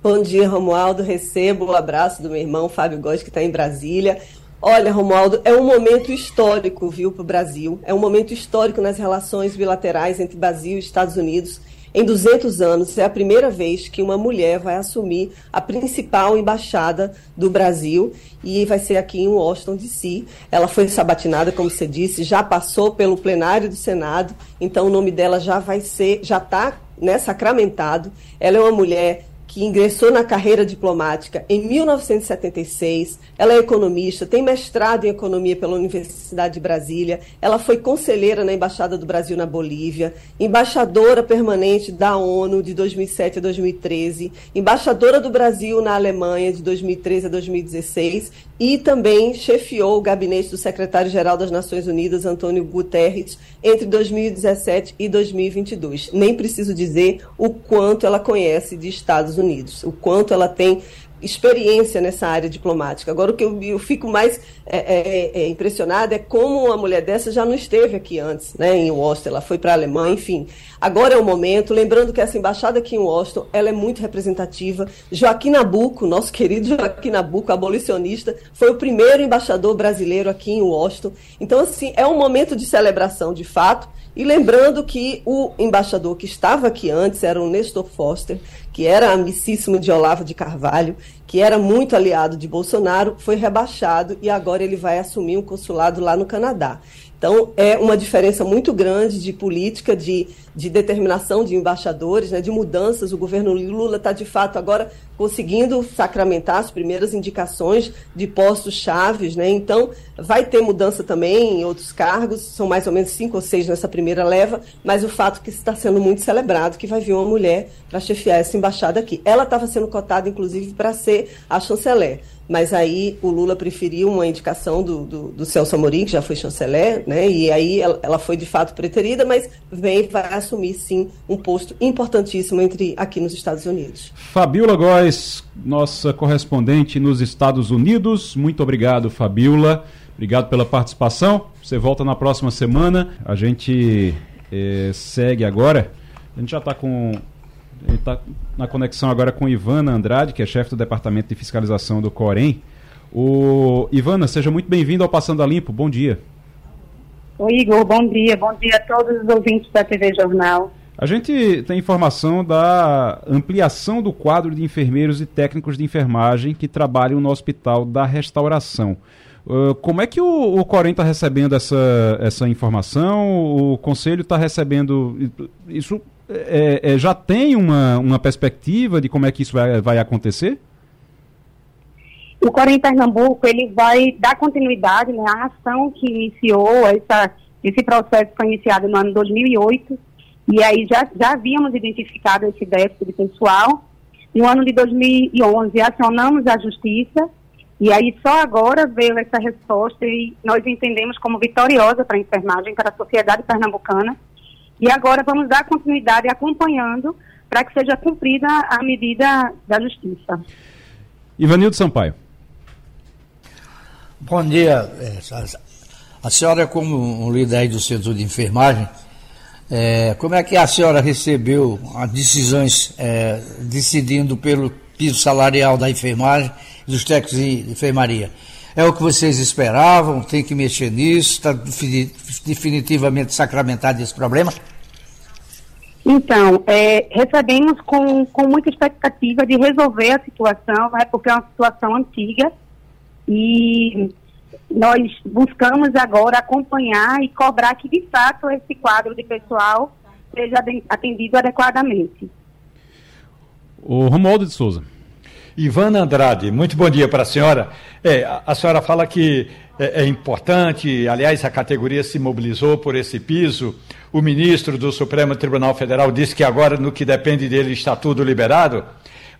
Bom dia, Romualdo. Recebo o abraço do meu irmão Fábio Góes, que está em Brasília. Olha, Romualdo, é um momento histórico, viu, para o Brasil. É um momento histórico nas relações bilaterais entre Brasil e Estados Unidos. Em 200 anos, é a primeira vez que uma mulher vai assumir a principal embaixada do Brasil e vai ser aqui em Washington, D.C. Ela foi sabatinada, como você disse, já passou pelo plenário do Senado, então o nome dela já vai ser, já está né, sacramentado. Ela é uma mulher que ingressou na carreira diplomática em 1976. Ela é economista, tem mestrado em economia pela Universidade de Brasília. Ela foi conselheira na Embaixada do Brasil na Bolívia, embaixadora permanente da ONU de 2007 a 2013, embaixadora do Brasil na Alemanha de 2013 a 2016 e também chefiou o gabinete do secretário-geral das Nações Unidas, Antônio Guterres, entre 2017 e 2022. Nem preciso dizer o quanto ela conhece de Estados Unidos, o quanto ela tem experiência nessa área diplomática. Agora, o que eu, eu fico mais é, é, é, impressionada é como uma mulher dessa já não esteve aqui antes, né, em Washington, ela foi para a Alemanha, enfim. Agora é o momento, lembrando que essa embaixada aqui em Washington, ela é muito representativa. Joaquim Nabuco, nosso *laughs* querido Joaquim Nabuco, abolicionista, foi o primeiro embaixador brasileiro aqui em Washington. Então, assim, é um momento de celebração, de fato, e lembrando que o embaixador que estava aqui antes era o Nestor Foster, que era amicíssimo de Olavo de Carvalho, que era muito aliado de Bolsonaro, foi rebaixado e agora ele vai assumir um consulado lá no Canadá. Então, é uma diferença muito grande de política, de, de determinação de embaixadores, né, de mudanças. O governo Lula está, de fato, agora conseguindo sacramentar as primeiras indicações de postos chaves. Né? Então, vai ter mudança também em outros cargos, são mais ou menos cinco ou seis nessa primeira leva, mas o fato que está sendo muito celebrado que vai vir uma mulher para chefiar essa embaixada aqui. Ela estava sendo cotada, inclusive, para ser a chanceler mas aí o Lula preferiu uma indicação do, do, do Celso Amorim, que já foi chanceler, né? E aí ela, ela, foi de fato preterida, mas vem vai assumir sim um posto importantíssimo entre aqui nos Estados Unidos. Fabiola Góes, nossa correspondente nos Estados Unidos. Muito obrigado, Fabiola. Obrigado pela participação. Você volta na próxima semana. A gente eh, segue agora. A gente já está com ele está na conexão agora com Ivana Andrade, que é chefe do Departamento de Fiscalização do Corém. O... Ivana, seja muito bem-vindo ao Passando a Limpo. Bom dia. Oi, Igor. Bom dia. Bom dia a todos os ouvintes da TV Jornal. A gente tem informação da ampliação do quadro de enfermeiros e técnicos de enfermagem que trabalham no Hospital da Restauração. Uh, como é que o, o Corém está recebendo essa, essa informação? O Conselho está recebendo. Isso é, é, já tem uma, uma perspectiva de como é que isso vai, vai acontecer? O Corém Pernambuco ele vai dar continuidade né, à ação que iniciou, essa, esse processo foi iniciado no ano 2008, e aí já, já havíamos identificado esse déficit pessoal. No ano de 2011, acionamos a Justiça, e aí só agora veio essa resposta e nós entendemos como vitoriosa para a enfermagem, para a sociedade pernambucana, e agora vamos dar continuidade acompanhando para que seja cumprida a medida da justiça. Ivanildo Sampaio. Bom dia. É, a senhora, como um líder do setor de enfermagem, é, como é que a senhora recebeu as decisões é, decidindo pelo piso salarial da enfermagem e dos técnicos de enfermaria? É o que vocês esperavam? Tem que mexer nisso? Está definitivamente sacramentado esse problema? Então, é, recebemos com, com muita expectativa de resolver a situação, né, porque é uma situação antiga e nós buscamos agora acompanhar e cobrar que, de fato, esse quadro de pessoal seja atendido adequadamente. O Romualdo de Souza. Ivana Andrade, muito bom dia para a senhora. É, a, senhora fala que é, é, importante, aliás, a categoria se mobilizou por esse piso. O ministro do Supremo Tribunal Federal disse que agora, no que depende dele, está tudo liberado.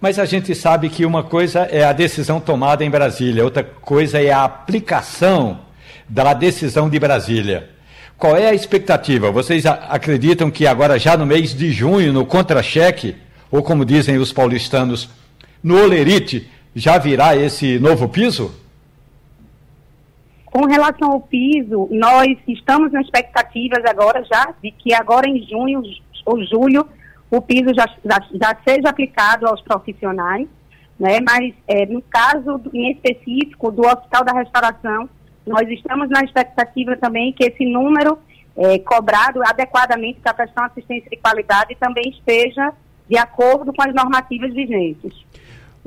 Mas a gente sabe que uma coisa é a decisão tomada em Brasília, outra coisa é a aplicação da decisão de Brasília. Qual é a expectativa? Vocês acreditam que agora, já no mês de junho, no contra-cheque, ou como dizem os paulistanos, no Olerite, já virá esse novo piso? Com relação ao piso, nós estamos em expectativas agora já de que agora em junho ou julho o piso já, já, já seja aplicado aos profissionais, né? mas é, no caso em específico do Hospital da Restauração, nós estamos na expectativa também que esse número é, cobrado adequadamente para a questão assistência de qualidade também esteja de acordo com as normativas vigentes.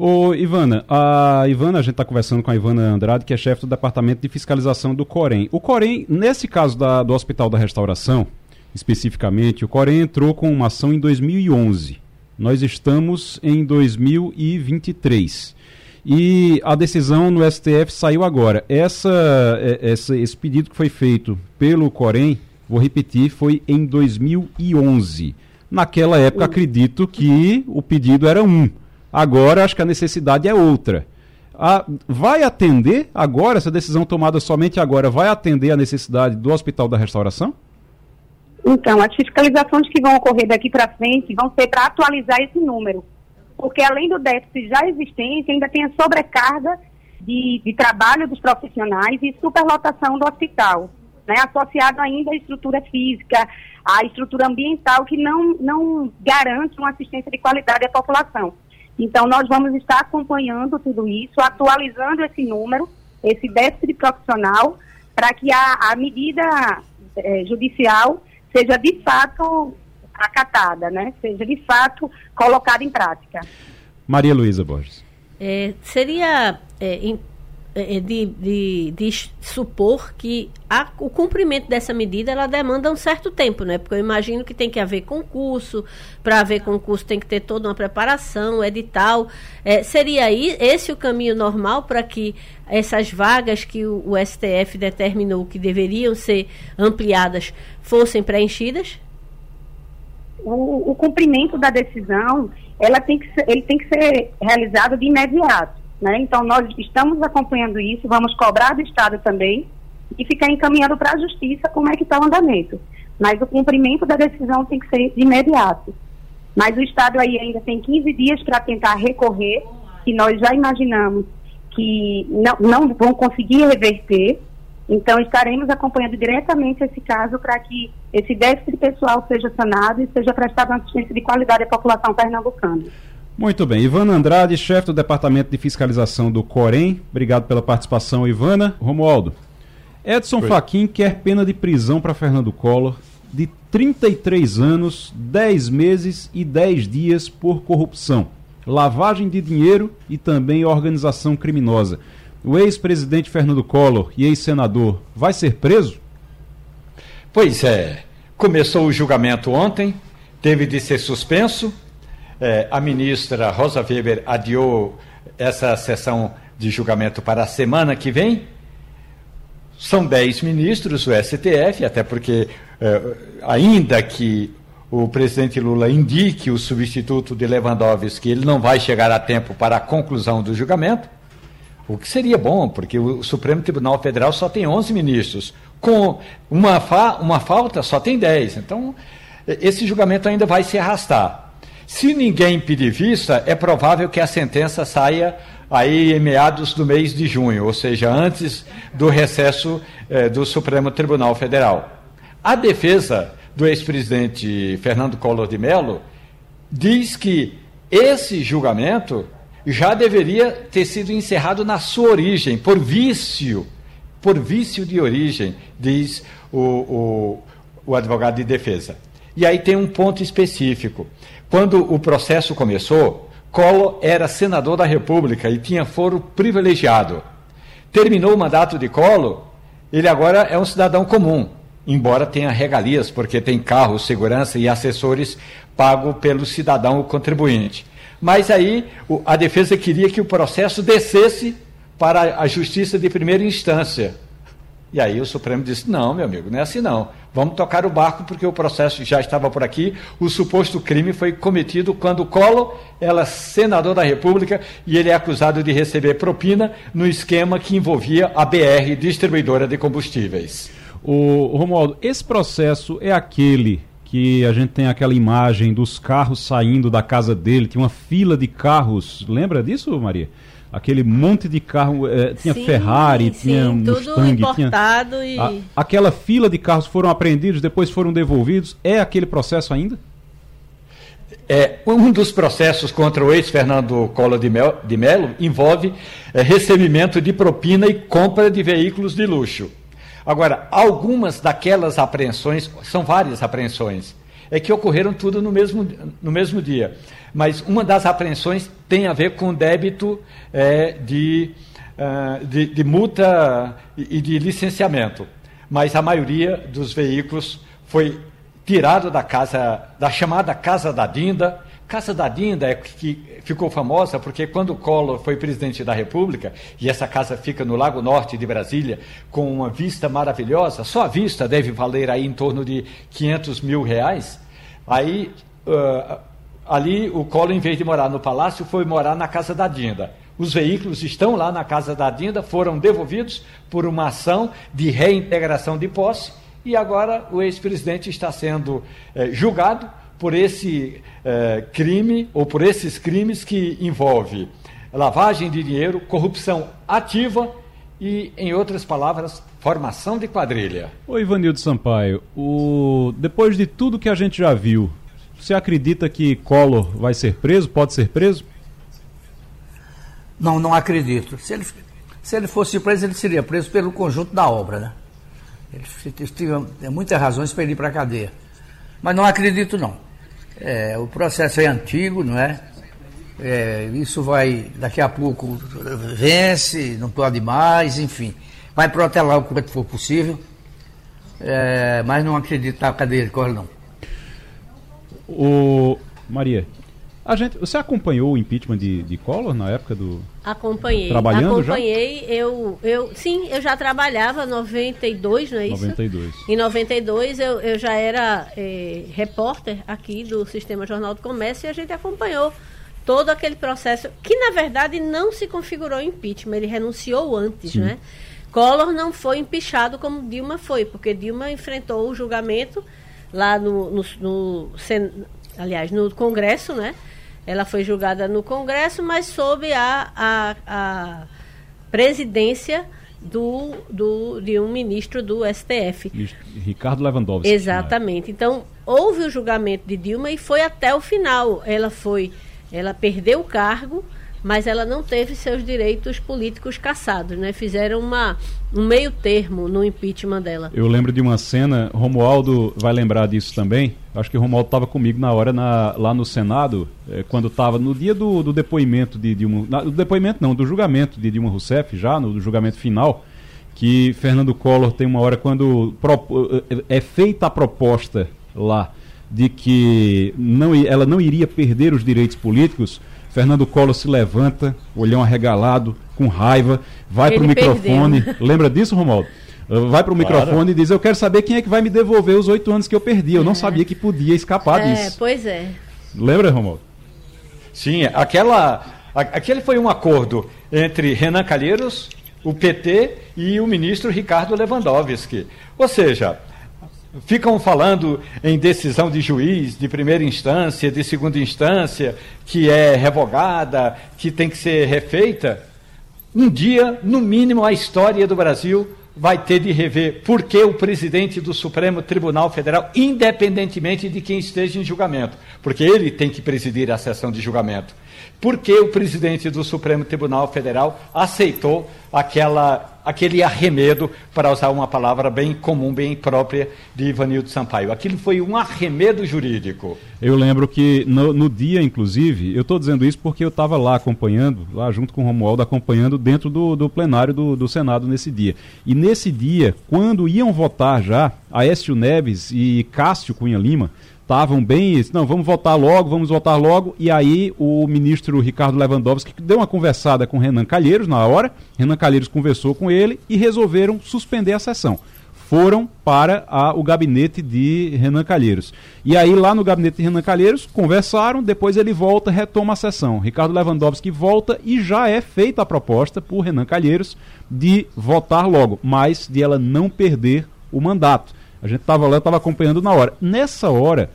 Ô, Ivana, a Ivana, a gente está conversando com a Ivana Andrade, que é chefe do Departamento de Fiscalização do Corém. O Corém, nesse caso da, do Hospital da Restauração, especificamente, o Corém entrou com uma ação em 2011. Nós estamos em 2023. E a decisão no STF saiu agora. Essa, é, essa, esse pedido que foi feito pelo Corém, vou repetir, foi em 2011. Naquela época, acredito que o pedido era um. Agora, acho que a necessidade é outra. A, vai atender agora, essa decisão tomada somente agora, vai atender a necessidade do Hospital da Restauração? Então, as fiscalizações que vão ocorrer daqui para frente vão ser para atualizar esse número. Porque além do déficit já existente, ainda tem a sobrecarga de, de trabalho dos profissionais e superlotação do hospital, né? associado ainda à estrutura física, à estrutura ambiental que não, não garante uma assistência de qualidade à população. Então, nós vamos estar acompanhando tudo isso, atualizando esse número, esse déficit profissional, para que a, a medida é, judicial seja de fato acatada, né? seja de fato colocada em prática. Maria Luísa Borges. É, seria é, é, de, de, de, supor que a, o cumprimento dessa medida ela demanda um certo tempo, né? Porque eu imagino que tem que haver concurso, para haver concurso tem que ter toda uma preparação, edital. É, seria aí esse o caminho normal para que essas vagas que o, o, STF determinou que deveriam ser ampliadas fossem preenchidas? O, o cumprimento da decisão ela tem que ser, ele tem que ser realizado de imediato. Né? Então, nós estamos acompanhando isso, vamos cobrar do Estado também e ficar encaminhando para a Justiça como é que está o andamento. Mas o cumprimento da decisão tem que ser de imediato. Mas o Estado aí ainda tem 15 dias para tentar recorrer, que nós já imaginamos que não, não vão conseguir reverter. Então, estaremos acompanhando diretamente esse caso para que esse déficit pessoal seja sanado e seja prestada uma assistência de qualidade à população pernambucana. Muito bem. Ivana Andrade, chefe do Departamento de Fiscalização do Corém. Obrigado pela participação, Ivana. Romualdo. Edson Oi. Fachin quer pena de prisão para Fernando Collor de 33 anos, 10 meses e 10 dias por corrupção, lavagem de dinheiro e também organização criminosa. O ex-presidente Fernando Collor e ex-senador vai ser preso? Pois é. Começou o julgamento ontem, teve de ser suspenso é, a ministra Rosa Weber adiou essa sessão de julgamento para a semana que vem. São dez ministros o STF, até porque, é, ainda que o presidente Lula indique o substituto de Lewandowski, ele não vai chegar a tempo para a conclusão do julgamento, o que seria bom, porque o Supremo Tribunal Federal só tem 11 ministros. Com uma, fa uma falta, só tem 10. Então, esse julgamento ainda vai se arrastar. Se ninguém pedir vista, é provável que a sentença saia aí em meados do mês de junho, ou seja, antes do recesso eh, do Supremo Tribunal Federal. A defesa do ex-presidente Fernando Collor de Mello diz que esse julgamento já deveria ter sido encerrado na sua origem, por vício, por vício de origem, diz o, o, o advogado de defesa. E aí tem um ponto específico. Quando o processo começou, Collor era senador da República e tinha foro privilegiado. Terminou o mandato de Collor, ele agora é um cidadão comum, embora tenha regalias, porque tem carro, segurança e assessores pago pelo cidadão contribuinte. Mas aí a defesa queria que o processo descesse para a justiça de primeira instância. E aí o Supremo disse: não, meu amigo, não é assim não. Vamos tocar o barco porque o processo já estava por aqui. O suposto crime foi cometido quando Collor era senador da República e ele é acusado de receber propina no esquema que envolvia a BR, distribuidora de combustíveis. O Romualdo, esse processo é aquele que a gente tem aquela imagem dos carros saindo da casa dele, tinha uma fila de carros. Lembra disso, Maria? Aquele monte de carro, eh, tinha sim, Ferrari, sim, tinha Mustang, importado tinha... E... A, aquela fila de carros foram apreendidos, depois foram devolvidos. É aquele processo ainda? É, um dos processos contra o ex-Fernando Collor de, Mel, de Mello envolve é, recebimento de propina e compra de veículos de luxo. Agora, algumas daquelas apreensões, são várias apreensões, é que ocorreram tudo no mesmo, no mesmo dia mas uma das apreensões tem a ver com débito é, de, uh, de, de, multa e de licenciamento. Mas a maioria dos veículos foi tirado da casa, da chamada Casa da Dinda. Casa da Dinda é que ficou famosa porque quando Collor foi presidente da República, e essa casa fica no Lago Norte de Brasília, com uma vista maravilhosa, só a vista deve valer aí em torno de 500 mil reais, aí uh, ali o Collor, em vez de morar no palácio, foi morar na casa da Dinda. Os veículos estão lá na casa da Dinda, foram devolvidos por uma ação de reintegração de posse e agora o ex-presidente está sendo eh, julgado por esse eh, crime ou por esses crimes que envolve lavagem de dinheiro, corrupção ativa e, em outras palavras, formação de quadrilha. Oi, Ivanildo Sampaio, o... depois de tudo que a gente já viu você acredita que Collor vai ser preso? Pode ser preso? Não, não acredito. Se ele, se ele fosse preso, ele seria preso pelo conjunto da obra, né? Ele tinha muitas razões para ele ir para a cadeia. Mas não acredito, não. É, o processo é antigo, não é? é? Isso vai, daqui a pouco, vence, não pode mais, enfim. Vai protelar o quanto for possível. É, mas não acredito na cadeia de Collor, não. O Maria, a gente, você acompanhou o impeachment de, de Collor na época do Acompanhei. Trabalhando acompanhei, já? eu eu sim, eu já trabalhava 92, não é isso? 92. Em 92 eu, eu já era é, repórter aqui do Sistema Jornal do Comércio e a gente acompanhou todo aquele processo que na verdade não se configurou impeachment, ele renunciou antes, sim. né? Collor não foi empichado como Dilma foi, porque Dilma enfrentou o julgamento lá no, no, no aliás, no Congresso, né? Ela foi julgada no Congresso, mas sob a, a, a presidência do, do, de um ministro do STF. Ricardo Lewandowski. Exatamente. Então, houve o julgamento de Dilma e foi até o final. Ela foi, ela perdeu o cargo, mas ela não teve seus direitos políticos cassados, né? Fizeram uma, um meio termo no impeachment dela. Eu lembro de uma cena, Romualdo vai lembrar disso também. Acho que o Romualdo estava comigo na hora na, lá no Senado, eh, quando estava no dia do, do depoimento de Dilma, na, do depoimento não, do julgamento de Dilma Rousseff, já no julgamento final, que Fernando Collor tem uma hora quando pro, eh, é feita a proposta lá de que não, ela não iria perder os direitos políticos, Fernando Collor se levanta, olhão arregalado, com raiva, vai para o microfone. Perdeu. Lembra disso, Romualdo? Uh, vai para o claro. microfone e diz: Eu quero saber quem é que vai me devolver os oito anos que eu perdi. Eu não é. sabia que podia escapar é, disso. Pois é. Lembra, Romualdo? Sim, aquela, aquele foi um acordo entre Renan Calheiros, o PT e o ministro Ricardo Lewandowski. Ou seja, ficam falando em decisão de juiz de primeira instância, de segunda instância, que é revogada, que tem que ser refeita. Um dia, no mínimo, a história do Brasil vai ter de rever por que o presidente do Supremo Tribunal Federal, independentemente de quem esteja em julgamento, porque ele tem que presidir a sessão de julgamento, por que o presidente do Supremo Tribunal Federal aceitou aquela, aquele arremedo, para usar uma palavra bem comum, bem própria de Ivanildo Sampaio. Aquilo foi um arremedo jurídico. Eu lembro que no, no dia, inclusive, eu estou dizendo isso porque eu estava lá acompanhando, lá junto com o Romualdo, acompanhando dentro do, do plenário do, do Senado nesse dia. E nesse dia, quando iam votar já, Aécio Neves e Cássio Cunha Lima estavam bem, não, vamos votar logo, vamos votar logo. E aí o ministro Ricardo Lewandowski deu uma conversada com Renan Calheiros na hora. Renan Calheiros conversou com ele e resolveram suspender a sessão. Foram para a, o gabinete de Renan Calheiros. E aí, lá no gabinete de Renan Calheiros, conversaram, depois ele volta, retoma a sessão. Ricardo Lewandowski volta e já é feita a proposta por Renan Calheiros de votar logo, mas de ela não perder o mandato. A gente estava lá, estava acompanhando na hora. Nessa hora,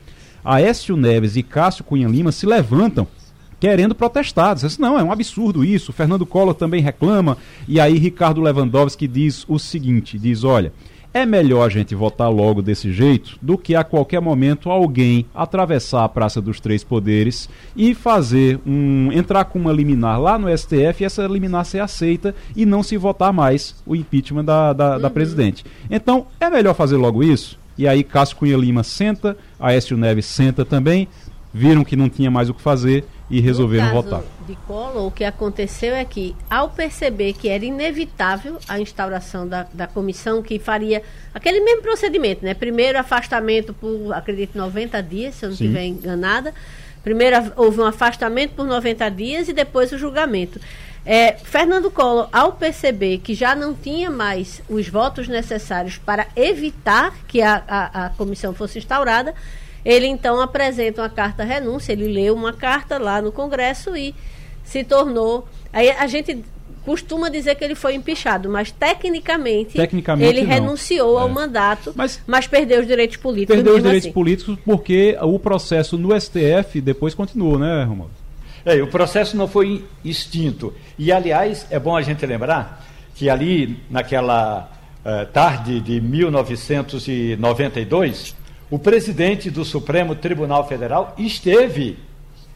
Aécio Neves e Cássio Cunha Lima se levantam querendo protestar. Dizem, não, é um absurdo isso. Fernando Collor também reclama. E aí Ricardo Lewandowski diz o seguinte, diz, olha, é melhor a gente votar logo desse jeito do que a qualquer momento alguém atravessar a Praça dos Três Poderes e fazer um. entrar com uma liminar lá no STF e essa liminar ser aceita e não se votar mais o impeachment da, da, uhum. da presidente. Então, é melhor fazer logo isso. E aí Cássio Cunha Lima senta, Aécio Neves senta também, viram que não tinha mais o que fazer e resolveram votar. De Collor, o que aconteceu é que, ao perceber que era inevitável a instauração da, da comissão, que faria aquele mesmo procedimento, né? Primeiro afastamento por, acredito, 90 dias, se eu não estiver enganada. Primeiro houve um afastamento por 90 dias e depois o julgamento. É, Fernando Collor, ao perceber que já não tinha mais os votos necessários para evitar que a, a, a comissão fosse instaurada, ele então apresenta uma carta renúncia, ele leu uma carta lá no Congresso e se tornou. Aí a gente costuma dizer que ele foi empichado, mas tecnicamente, tecnicamente ele não. renunciou é. ao mandato, mas, mas, perdeu os direitos políticos. Perdeu os direitos assim. políticos porque o processo no STF depois continuou, né, Romualdo? É, o processo não foi extinto. E, aliás, é bom a gente lembrar que ali, naquela uh, tarde de 1992, o presidente do Supremo Tribunal Federal esteve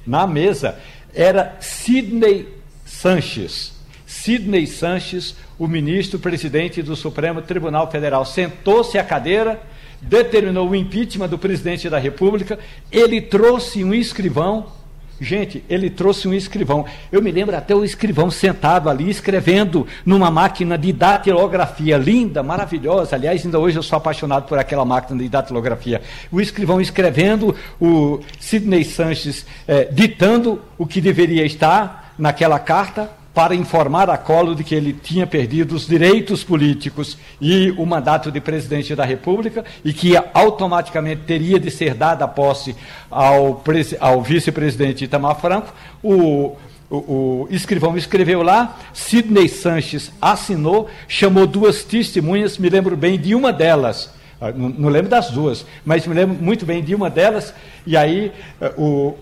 na mesa. Era Sidney Sanches. Sidney Sanches, o ministro presidente do Supremo Tribunal Federal, sentou-se à cadeira, determinou o impeachment do presidente da República, ele trouxe um escrivão Gente, ele trouxe um escrivão. Eu me lembro até o escrivão sentado ali escrevendo numa máquina de datilografia linda, maravilhosa. Aliás, ainda hoje eu sou apaixonado por aquela máquina de datilografia. O escrivão escrevendo, o Sidney Sanches eh, ditando o que deveria estar naquela carta para informar a Collor de que ele tinha perdido os direitos políticos e o mandato de presidente da República e que automaticamente teria de ser dada a posse ao, ao vice-presidente Itamar Franco. O, o, o, escrivão escreveu lá, Sidney Sanches assinou, chamou duas testemunhas, me lembro bem de uma delas. Ah, não, lembro das duas, mas me lembro muito bem de uma delas, e aí eh, o,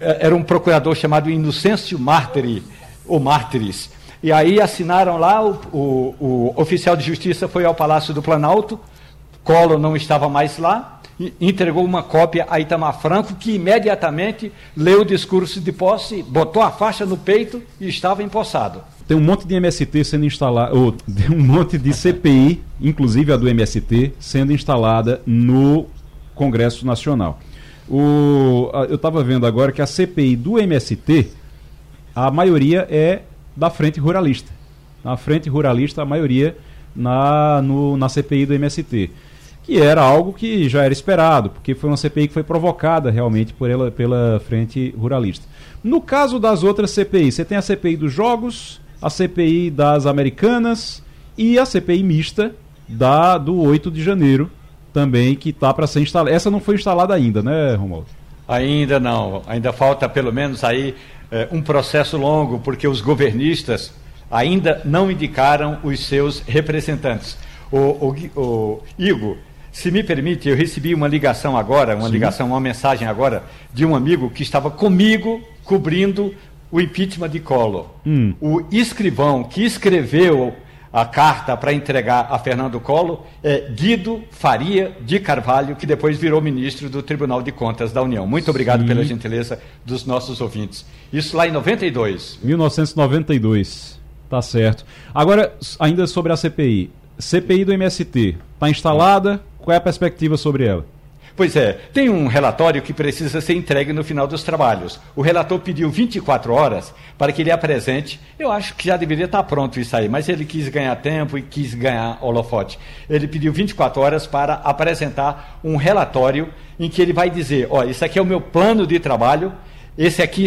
era um procurador chamado Inocêncio Martiri, ou mártires. E aí assinaram lá, o, o, o, oficial de justiça foi ao Palácio do Planalto, Collor não estava mais lá, entregou uma cópia a Itamar Franco, que imediatamente leu o discurso de posse, botou a faixa no peito e estava empossado. Tem um monte de MST sendo instalado, ou *laughs* um monte de CPI, inclusive a do MST, sendo instalada no Congresso Nacional. O, eu estava vendo agora que a CPI do MST a maioria é da frente ruralista. Na frente ruralista, a maioria na, no, na CPI do MST. Que era algo que já era esperado, porque foi uma CPI que foi provocada realmente por ela, pela frente ruralista. No caso das outras CPIs, você tem a CPI dos jogos, a CPI das americanas e a CPI mista da, do 8 de janeiro, também, que está para ser instalada. Essa não foi instalada ainda, né, Romualdo? Ainda não. Ainda falta pelo menos aí é, um processo longo, porque os governistas ainda não indicaram os seus representantes. O, o, o Igor, se me permite, eu recebi uma ligação agora, uma Sim. ligação, uma mensagem agora, de um amigo que estava comigo cobrindo o impeachment de Collor. Hum. O escrivão que escreveu a carta para entregar a Fernando Collor é Guido Faria de Carvalho, que depois virou ministro do Tribunal de Contas da União. Muito obrigado Sim. pela gentileza dos nossos ouvintes. Isso lá em 92. 1992. Tá certo. Agora, ainda sobre a CPI. CPI do MST, está instalada? Qual é a perspectiva sobre ela? Pois é, tem um relatório que precisa ser entregue no final dos trabalhos. O relator pediu 24 horas para que ele apresente. Eu acho que já deveria estar pronto isso aí, mas ele quis ganhar tempo e quis ganhar holofote. Ele pediu 24 horas para apresentar um relatório em que ele vai dizer: ó, isso aqui é o meu plano de trabalho, esse aqui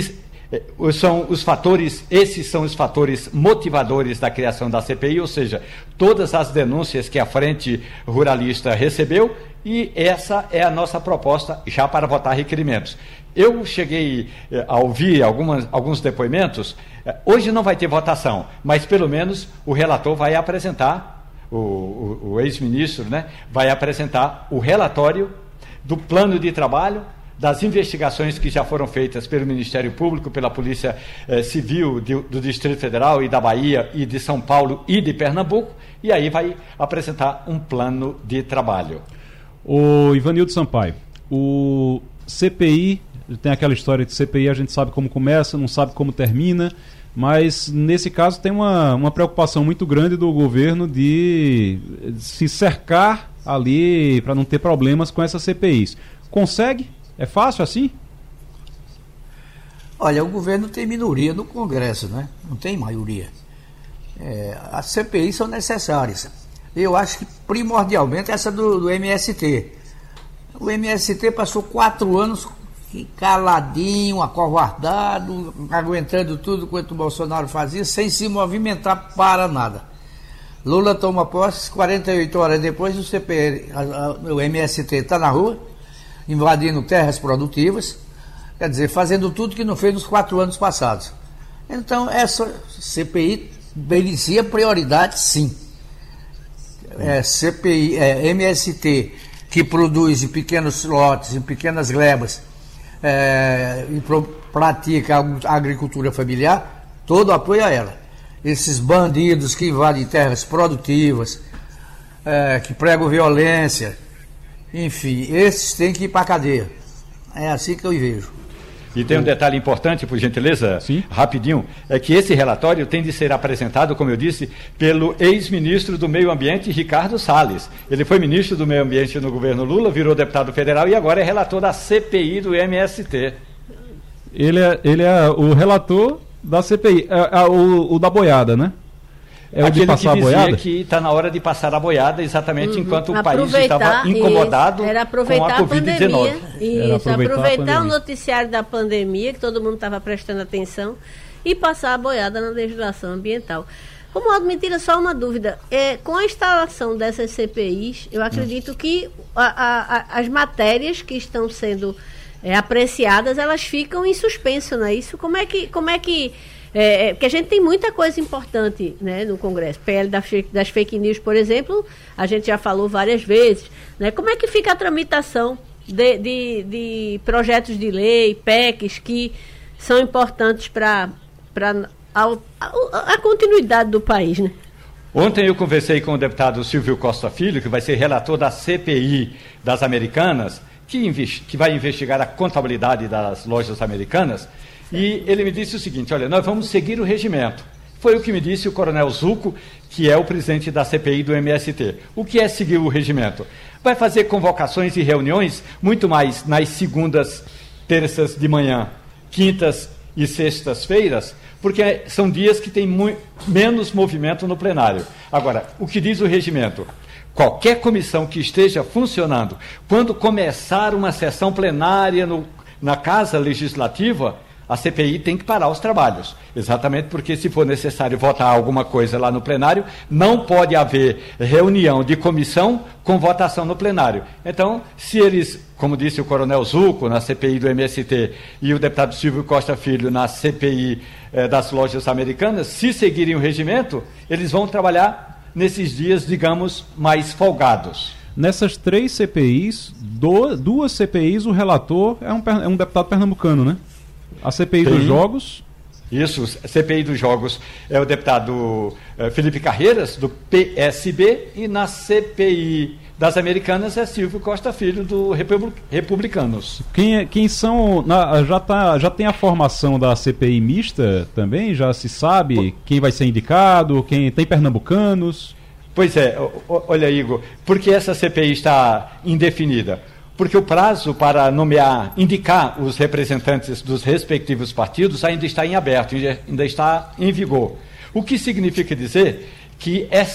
são os fatores, esses são os fatores motivadores da criação da CPI, ou seja, todas as denúncias que a Frente Ruralista recebeu e essa é a nossa proposta já para votar requerimentos. Eu cheguei eh, a ouvir algumas, alguns depoimentos. Eh, hoje não vai ter votação, mas pelo menos o relator vai apresentar, o, o, o ex-ministro né, vai apresentar o relatório do plano de trabalho das investigações que já foram feitas pelo Ministério Público, pela Polícia eh, Civil de, do Distrito Federal e da Bahia e de São Paulo e de Pernambuco, e aí vai apresentar um plano de trabalho. O Ivanildo Sampaio, o CPI, tem aquela história de CPI, a gente sabe como começa, não sabe como termina, mas nesse caso tem uma, uma preocupação muito grande do governo de se cercar ali para não ter problemas com essas CPIs. Consegue? É fácil assim? Olha, o governo tem minoria no Congresso, né? Não tem maioria. É, as CPIs são necessárias. Eu acho que primordialmente essa do, do MST. O MST passou quatro anos caladinho, acovardado, aguentando tudo quanto o Bolsonaro fazia, sem se movimentar para nada. Lula toma posse, 48 horas depois o CPR, o MST está na rua, invadindo terras produtivas, quer dizer, fazendo tudo que não fez nos quatro anos passados. Então, essa CPI merecia prioridade, sim. É, CPI, é, MST, que produz em pequenos lotes, em pequenas glebas, é, e pro, pratica a agricultura familiar, todo apoio a ela. Esses bandidos que invadem terras produtivas, é, que pregam violência, enfim, esses têm que ir para a cadeia. É assim que eu vejo. E tem um detalhe importante, por gentileza, Sim. rapidinho, é que esse relatório tem de ser apresentado, como eu disse, pelo ex-ministro do Meio Ambiente, Ricardo Salles. Ele foi ministro do Meio Ambiente no governo Lula, virou deputado federal e agora é relator da CPI do MST. Ele é, ele é o relator da CPI, é, é, o, o da boiada, né? É o de passar que a boiada? que está na hora de passar a boiada, exatamente uhum. enquanto o país estava incomodado isso. Era aproveitar com a, Covid-19. Isso, aproveitar, aproveitar o noticiário da pandemia, que todo mundo estava prestando atenção, e passar a boiada na legislação ambiental. Romualdo, me tira só uma dúvida. É, com a instalação dessas CPIs, eu acredito que a, a, as matérias que estão sendo é, apreciadas, elas ficam em suspenso, não é isso? Como é que, como é que é, é, porque a gente tem muita coisa importante né, no Congresso. PL das, das fake news, por exemplo, a gente já falou várias vezes. Né? Como é que fica a tramitação de, de, de projetos de lei, PECs, que são importantes para a, a, continuidade do país, né? Ontem eu conversei com o deputado Silvio Costa Filho, que vai ser relator da CPI das Americanas, que, que vai investigar a contabilidade das lojas americanas, e ele me disse o seguinte: olha, nós vamos seguir o regimento. Foi o que me disse o coronel Zuco, que é o presidente da CPI do MST. O que é seguir o regimento? Vai fazer convocações e reuniões muito mais nas segundas, terças de manhã, quintas e sextas-feiras, porque são dias que tem menos movimento no plenário. Agora, o que diz o regimento? Qualquer comissão que esteja funcionando, quando começar uma sessão plenária no, na Casa Legislativa, a CPI tem que parar os trabalhos. Exatamente porque, se for necessário votar alguma coisa lá no plenário, não pode haver reunião de comissão com votação no plenário. Então, se eles, como disse o coronel Zuco na CPI do MST e o deputado Silvio Costa Filho na CPI eh, das lojas americanas, se seguirem o regimento, eles vão trabalhar nesses dias, digamos, mais folgados. Nessas três CPIs, do, duas CPIs, o relator é um, é um deputado pernambucano, né? A CPI Tem. dos Jogos. Isso, a CPI dos Jogos é o deputado eh, Felipe Carreiras, do PSB, e na CPI das Americanas é Silvio Costa Filho, do Republicanos. Quem, é, quem são. Já, tá, já tem a formação da CPI mista também? Já se sabe quem vai ser indicado? Quem Tem pernambucanos? Pois é, olha, Igor, porque essa CPI está indefinida? Porque o prazo para nomear, indicar os representantes dos respectivos partidos ainda está em aberto, ainda está em vigor. O que significa dizer que é,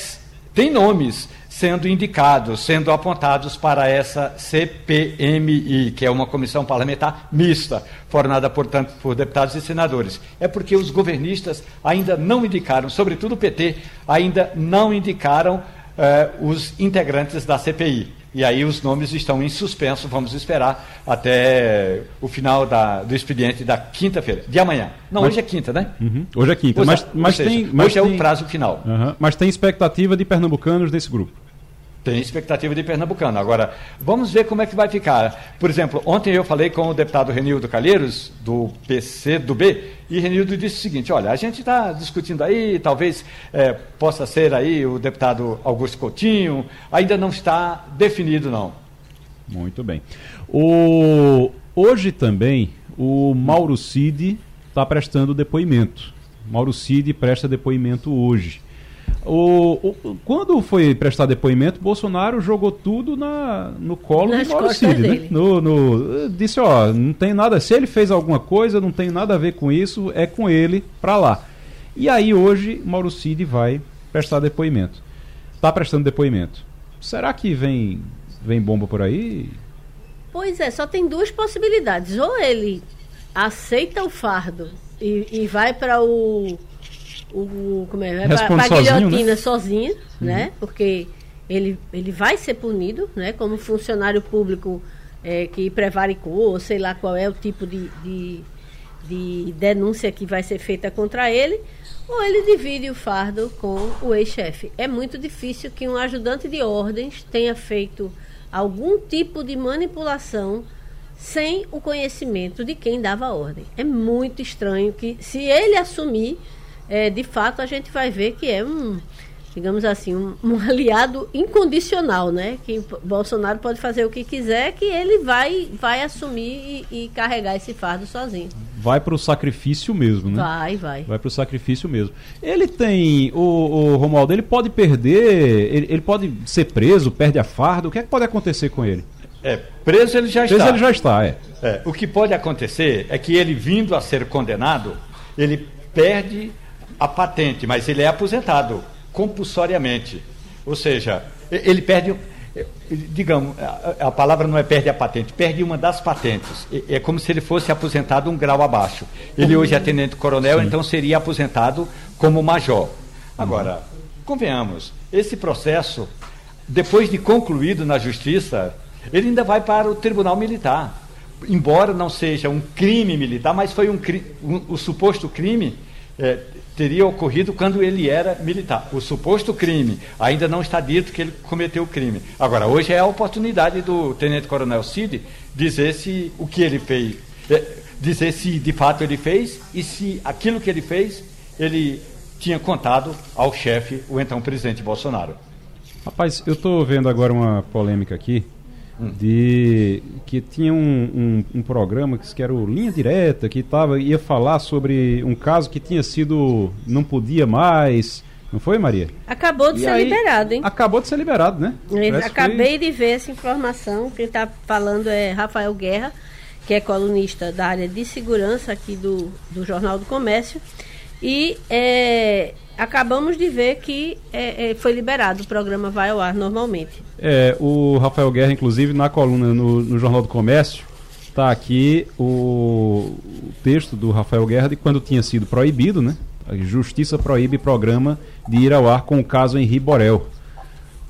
tem nomes sendo indicados, sendo apontados para essa CPMI, que é uma comissão parlamentar mista, formada, portanto, por deputados e senadores. É porque os governistas ainda não indicaram, sobretudo o PT, ainda não indicaram eh, os integrantes da CPI. E aí os nomes estão em suspenso, vamos esperar até o final da, do expediente da quinta-feira, de amanhã. Não, mas, hoje é quinta, né? Uhum, hoje é quinta, hoje, mas, mas seja, tem... Mas hoje tem, é o prazo final. Uhum, mas tem expectativa de pernambucanos nesse grupo? Tem expectativa de pernambucano. Agora, vamos ver como é que vai ficar. Por exemplo, ontem eu falei com o deputado Renildo Calheiros, do PC do B, e Renildo disse o seguinte: olha, a gente está discutindo aí, talvez é, possa ser aí o deputado Augusto Coutinho, ainda não está definido, não. Muito bem. O... Hoje também o Mauro Cid está prestando depoimento. Mauro Cid presta depoimento hoje. O, o, quando foi prestar depoimento, Bolsonaro jogou tudo na, no colo Nas de Mauro Cid, né? No, no, disse, ó, não tem nada, se ele fez alguma coisa, não tem nada a ver com isso, é com ele pra lá. E aí hoje Mauro Cid vai prestar depoimento. Tá prestando depoimento. Será que vem, vem bomba por aí? Pois é, só tem duas possibilidades. Ou ele aceita o fardo e, e vai para o o como é, a guilhotina né? sozinho, uhum. né? Porque ele, ele vai ser punido, né? Como funcionário público é, que prevaricou, ou sei lá qual é o tipo de, de, de denúncia que vai ser feita contra ele, ou ele divide o fardo com o ex-chefe. É muito difícil que um ajudante de ordens tenha feito algum tipo de manipulação sem o conhecimento de quem dava a ordem. É muito estranho que, se ele assumir é, de fato a gente vai ver que é um, digamos assim, um, um, *laughs* aliado incondicional, né? Que Bolsonaro pode fazer o que quiser, que ele vai, vai assumir e, e carregar esse fardo sozinho. Vai para o sacrifício mesmo, né? Vai, vai. Vai para o sacrifício mesmo. Ele tem, o, o Romualdo, ele pode perder, ele, ele pode ser preso, perde a farda, o que é que pode acontecer com ele? É, preso ele já preso está. ele já está, é. é. O que pode acontecer é que ele vindo a ser condenado, ele perde a patente, mas ele é aposentado compulsoriamente. Ou seja, ele perde, digamos, a, palavra não é perde a patente, perde uma das patentes. É como se ele fosse aposentado um grau abaixo. Ele hoje é tenente-coronel, então seria aposentado como major. Agora, convenhamos, esse processo, depois de concluído na justiça, ele ainda vai para o tribunal militar. Embora não seja um crime militar, mas foi um, um o suposto crime é, teria ocorrido quando ele era militar. O suposto crime ainda não está dito que ele cometeu o crime. Agora, hoje é a oportunidade do Tenente Coronel Cid dizer se o que ele fez, é, dizer se de fato ele fez e se aquilo que ele fez ele tinha contado ao chefe, o então presidente Bolsonaro. Rapaz, eu estou vendo agora uma polêmica aqui de que tinha um, um, um, programa que era o Linha Direta, que tava, ia falar sobre um caso que tinha sido. não podia mais. Não foi, Maria? Acabou de e ser aí, liberado, hein? Acabou de ser liberado, né? acabei foi... de ver essa informação. Quem está falando é Rafael Guerra, que é colunista da área de segurança aqui do, do Jornal do Comércio. E é, acabamos de ver que é, é, foi liberado, o programa vai ao ar normalmente. É, o Rafael Guerra, inclusive, na coluna no, no Jornal do Comércio, está aqui o, o, texto do Rafael Guerra de quando tinha sido proibido, né? A Justiça proíbe programa de ir ao ar com o caso Henri Borel.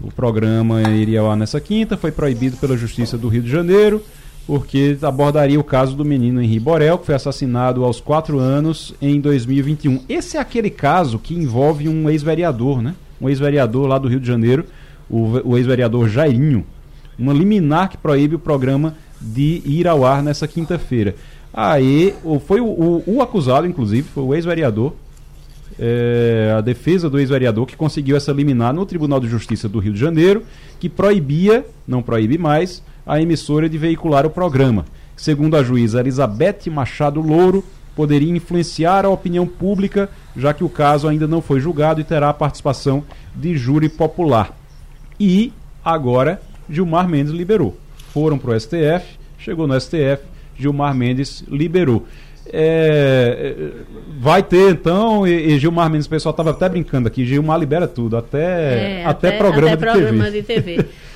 O programa iria ao ar nessa quinta, foi proibido pela Justiça do Rio de Janeiro porque abordaria o caso do menino Henri Borel, que foi assassinado aos 4 anos em 2021. Esse é aquele caso que envolve um ex-vereador, né? Um ex-vereador lá do Rio de Janeiro, o, o ex-vereador Jairinho. Uma liminar que proíbe o programa de ir ao ar nessa quinta-feira. Aí, foi o, o, o, acusado, inclusive, foi o ex-vereador, é, a defesa do ex-vereador que conseguiu essa liminar no Tribunal de Justiça do Rio de Janeiro, que proibia, não proíbe mais, a emissora de veicular o programa. Segundo a juíza Elizabeth Machado Louro, poderia influenciar a opinião pública, já que o caso ainda não foi julgado e terá a participação de júri popular. E agora Gilmar Mendes liberou. foram para o STF, chegou no STF, Gilmar Mendes liberou. É, é, vai ter então, e, e Gilmar Mendes, o pessoal estava até brincando aqui, Gilmar libera tudo, até, É, até, programa, até de, programa de TV. *laughs*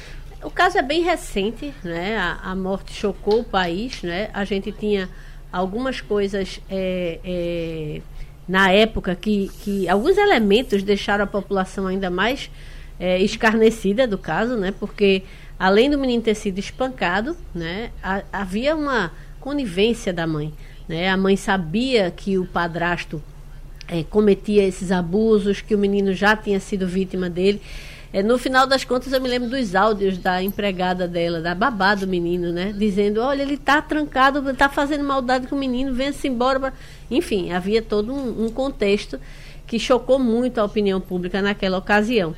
Caso é bem recente, né? A, a morte chocou o país, né? A gente tinha algumas coisas é, é, na época que, que alguns elementos deixaram a população ainda mais é, escarnecida do caso, né? Porque além do menino ter sido espancado, né? ha- havia uma conivência da mãe, né? A mãe sabia que o padrasto eh, cometia esses abusos, que o menino já tinha sido vítima dele. Eh, no final das contas, eu me lembro dos áudios da empregada dela, da babá do menino, né? Dizendo: olha, ele está trancado, está fazendo maldade com o menino, venha-se embora. pra-" Enfim, havia todo um, um contexto que chocou muito a opinião pública naquela ocasião.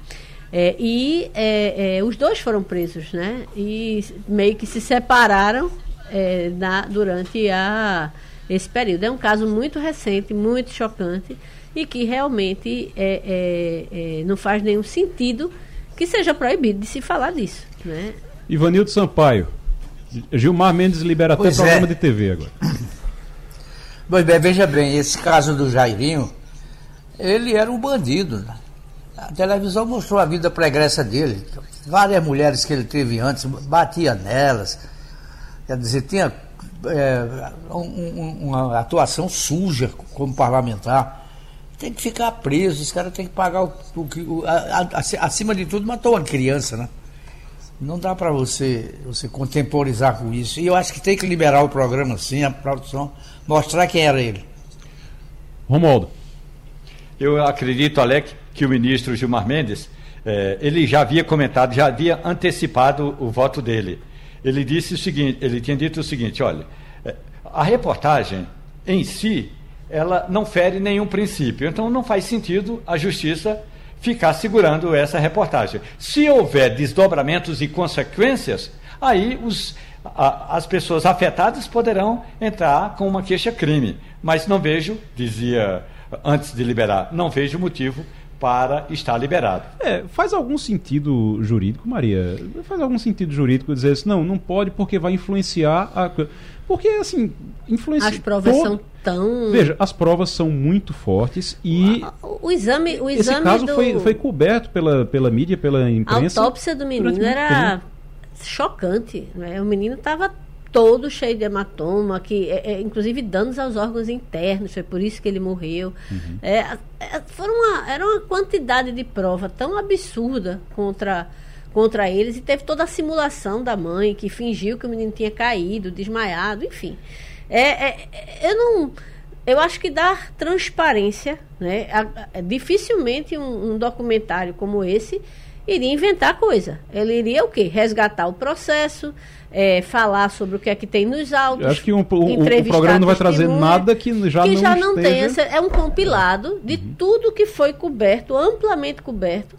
Eh, e eh, eh, os dois foram presos, né? E meio que se separaram eh, na- durante a, esse período. É um caso muito recente, muito chocante e que realmente é, é, é, não faz nenhum sentido que seja proibido de se falar disso. Né? Ivanildo Sampaio. Gilmar Mendes libera até Pois é. programa de TV agora. *coughs* Pois bem, veja bem, esse caso do Jairinho, ele era um bandido. né? A televisão mostrou a vida pregressa dele. Várias mulheres que ele teve antes, batia nelas. Quer dizer, tinha é, um- um- uma atuação suja como parlamentar. Tem que ficar preso, esse cara tem que pagar o, o a- a- acima de tudo, matou uma criança, né? Não dá para você, você contemporizar com isso. E eu acho que tem que liberar o programa sim, a produção, mostrar quem era ele. Romualdo. Eu acredito, Alec, que o ministro Gilmar Mendes, eh, ele já havia comentado, já havia antecipado o voto dele. Ele disse o seguinte, ele tinha dito o seguinte, olha, eh, a reportagem em si, ela não fere nenhum princípio, então não faz sentido a justiça ficar segurando essa reportagem. Se houver desdobramentos e consequências, aí os, a- as pessoas afetadas poderão entrar com uma queixa-crime. Mas não vejo, dizia antes de liberar, não vejo motivo para estar liberado. É, faz algum sentido jurídico, Maria? Faz algum sentido jurídico dizer assim, não, não pode porque vai influenciar a. Porque, assim, influencia. As provas todo- são tão. Veja, as provas são muito fortes e O, o exame, o esse exame caso do, foi, foi coberto pela, pela mídia, pela a imprensa. autópsia do menino era chocante. Né? O menino estava todo cheio de hematoma, que é, é, inclusive danos aos órgãos internos, foi por isso que ele morreu. Uhum. É, é, foram uma, era uma quantidade de prova tão absurda contra, contra eles e teve toda a simulação da mãe que fingiu que o menino tinha caído, desmaiado, enfim. É, é, eu não. Eu acho que dá transparência, né? A- dificilmente um, um documentário como esse iria inventar coisa. Ele iria o quê? Resgatar o processo, é, falar sobre o que é que tem nos autos. Eu acho que um- o- o, programa não vai trazer testemunha, nada que já que não já não esteja... tem. É um compilado de tudo que foi coberto, amplamente coberto,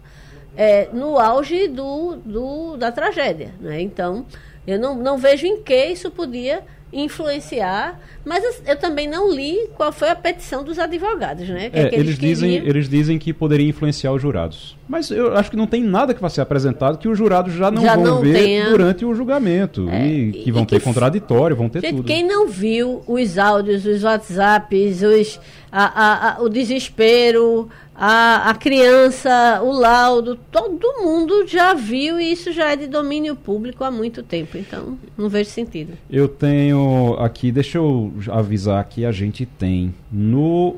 é, no auge do, do- da tragédia. Né? Então, eu não, não vejo em que isso podia influenciar, mas eu- eu também não li qual foi a petição dos advogados, né? É É, eles, dizem, queriam. eles dizem que poderia influenciar os jurados. Mas eu acho que não tem nada que vai ser apresentado que os jurados já não Já vão não ver tenha. durante o julgamento. É, e e- que vão e ter que- contraditório, vão ter Gente, tudo. quem não viu os áudios, os WhatsApps, os, a- a- a- o desespero, a, a criança, o laudo, todo mundo já viu e isso já é de domínio público há muito tempo. Então, não vejo sentido. Eu tenho aqui, deixa eu avisar que a gente tem no,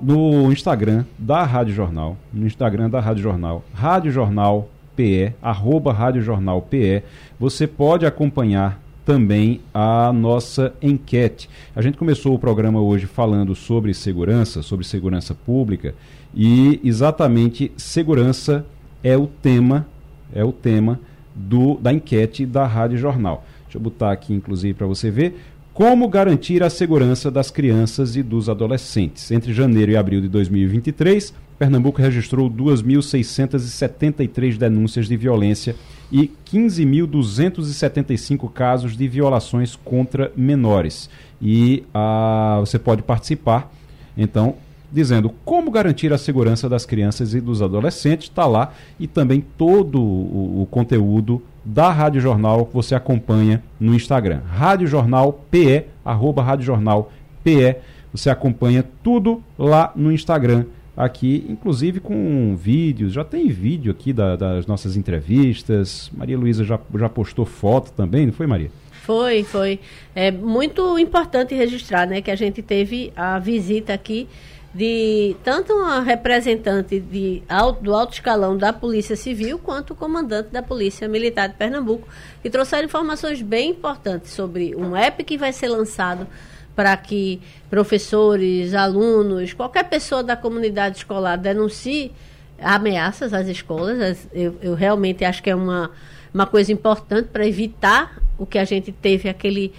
no Instagram da Rádio Jornal, no Instagram da Rádio Jornal, Rádio Jornal PE, arroba Rádio Jornal PE, você pode acompanhar também a nossa enquete. A gente começou o programa hoje falando sobre segurança, sobre segurança pública, e exatamente segurança é o tema, é o tema do, da enquete da Rádio Jornal. Deixa eu botar aqui, inclusive, para você ver. Como garantir a segurança das crianças e dos adolescentes? Entre janeiro e abril de 2023, Pernambuco registrou 2.673 denúncias de violência e 15.275 casos de violações contra menores. E ah, você pode participar, então, dizendo como garantir a segurança das crianças e dos adolescentes, está lá, e também todo o, o conteúdo da Rádio Jornal que você acompanha no Instagram. Rádio Jornal PE, arroba Rádio Jornal PE. Você acompanha tudo lá no Instagram aqui, inclusive com vídeos. Já tem vídeo aqui da, das nossas entrevistas. Maria Luísa já, já postou foto também, não foi, Maria? Foi, foi. É muito importante registrar, né, que a gente teve a visita aqui de tanto uma representante de alto, do alto escalão da Polícia Civil quanto o comandante da Polícia Militar de Pernambuco, que trouxeram informações bem importantes sobre um app que vai ser lançado para que professores, alunos, qualquer pessoa da comunidade escolar denuncie ameaças às escolas. Eu, eu realmente acho que é uma, uma coisa importante para evitar o que a gente teve, aquele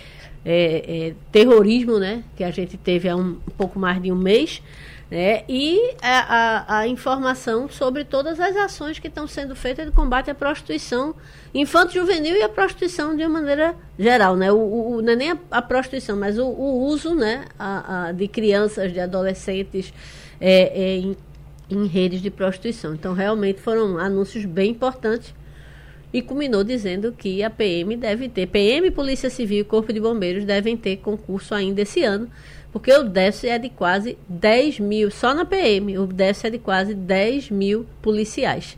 é, é, terrorismo né, que a gente teve há um, um pouco mais de um mês. Né? E a, a, a, informação sobre todas as ações que estão sendo feitas de combate à prostituição infanto-juvenil e à prostituição de uma maneira geral. Né? O, o não é nem a, a prostituição, mas o, o uso né? A, de crianças, de adolescentes é, é, em, em redes de prostituição. Então, realmente foram anúncios bem importantes e culminou dizendo que a PM deve ter, PM, Polícia Civil e Corpo de Bombeiros devem ter concurso ainda esse ano porque o déficit é de quase 10 mil, só na PM, o déficit é de quase 10 mil policiais.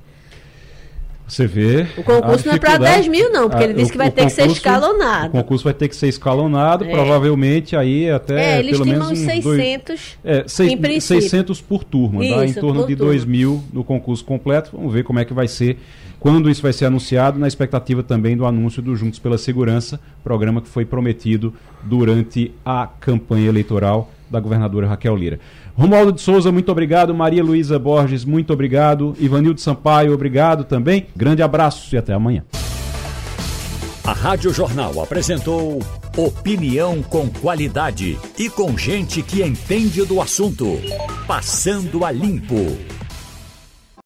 Você vê. O concurso não é para 10 mil, não, porque a, ele disse que vai ter concurso, que ser escalonado. O concurso vai ter que ser escalonado, é. provavelmente aí até. É, eles pelo menos um 600. Dois, é, seis, 600 por turma, Isso, dá em torno de turma. 2 mil no concurso completo. Vamos ver como é que vai ser quando isso vai ser anunciado, na expectativa também do anúncio do Juntos pela Segurança, programa que foi prometido durante a campanha eleitoral da governadora Raquel Lira. Romualdo de Souza, muito obrigado. Maria Luísa Borges, muito obrigado. Ivanildo Sampaio, obrigado também. Grande abraço e até amanhã. A Rádio Jornal apresentou opinião com qualidade e com gente que entende do assunto. Passando a limpo.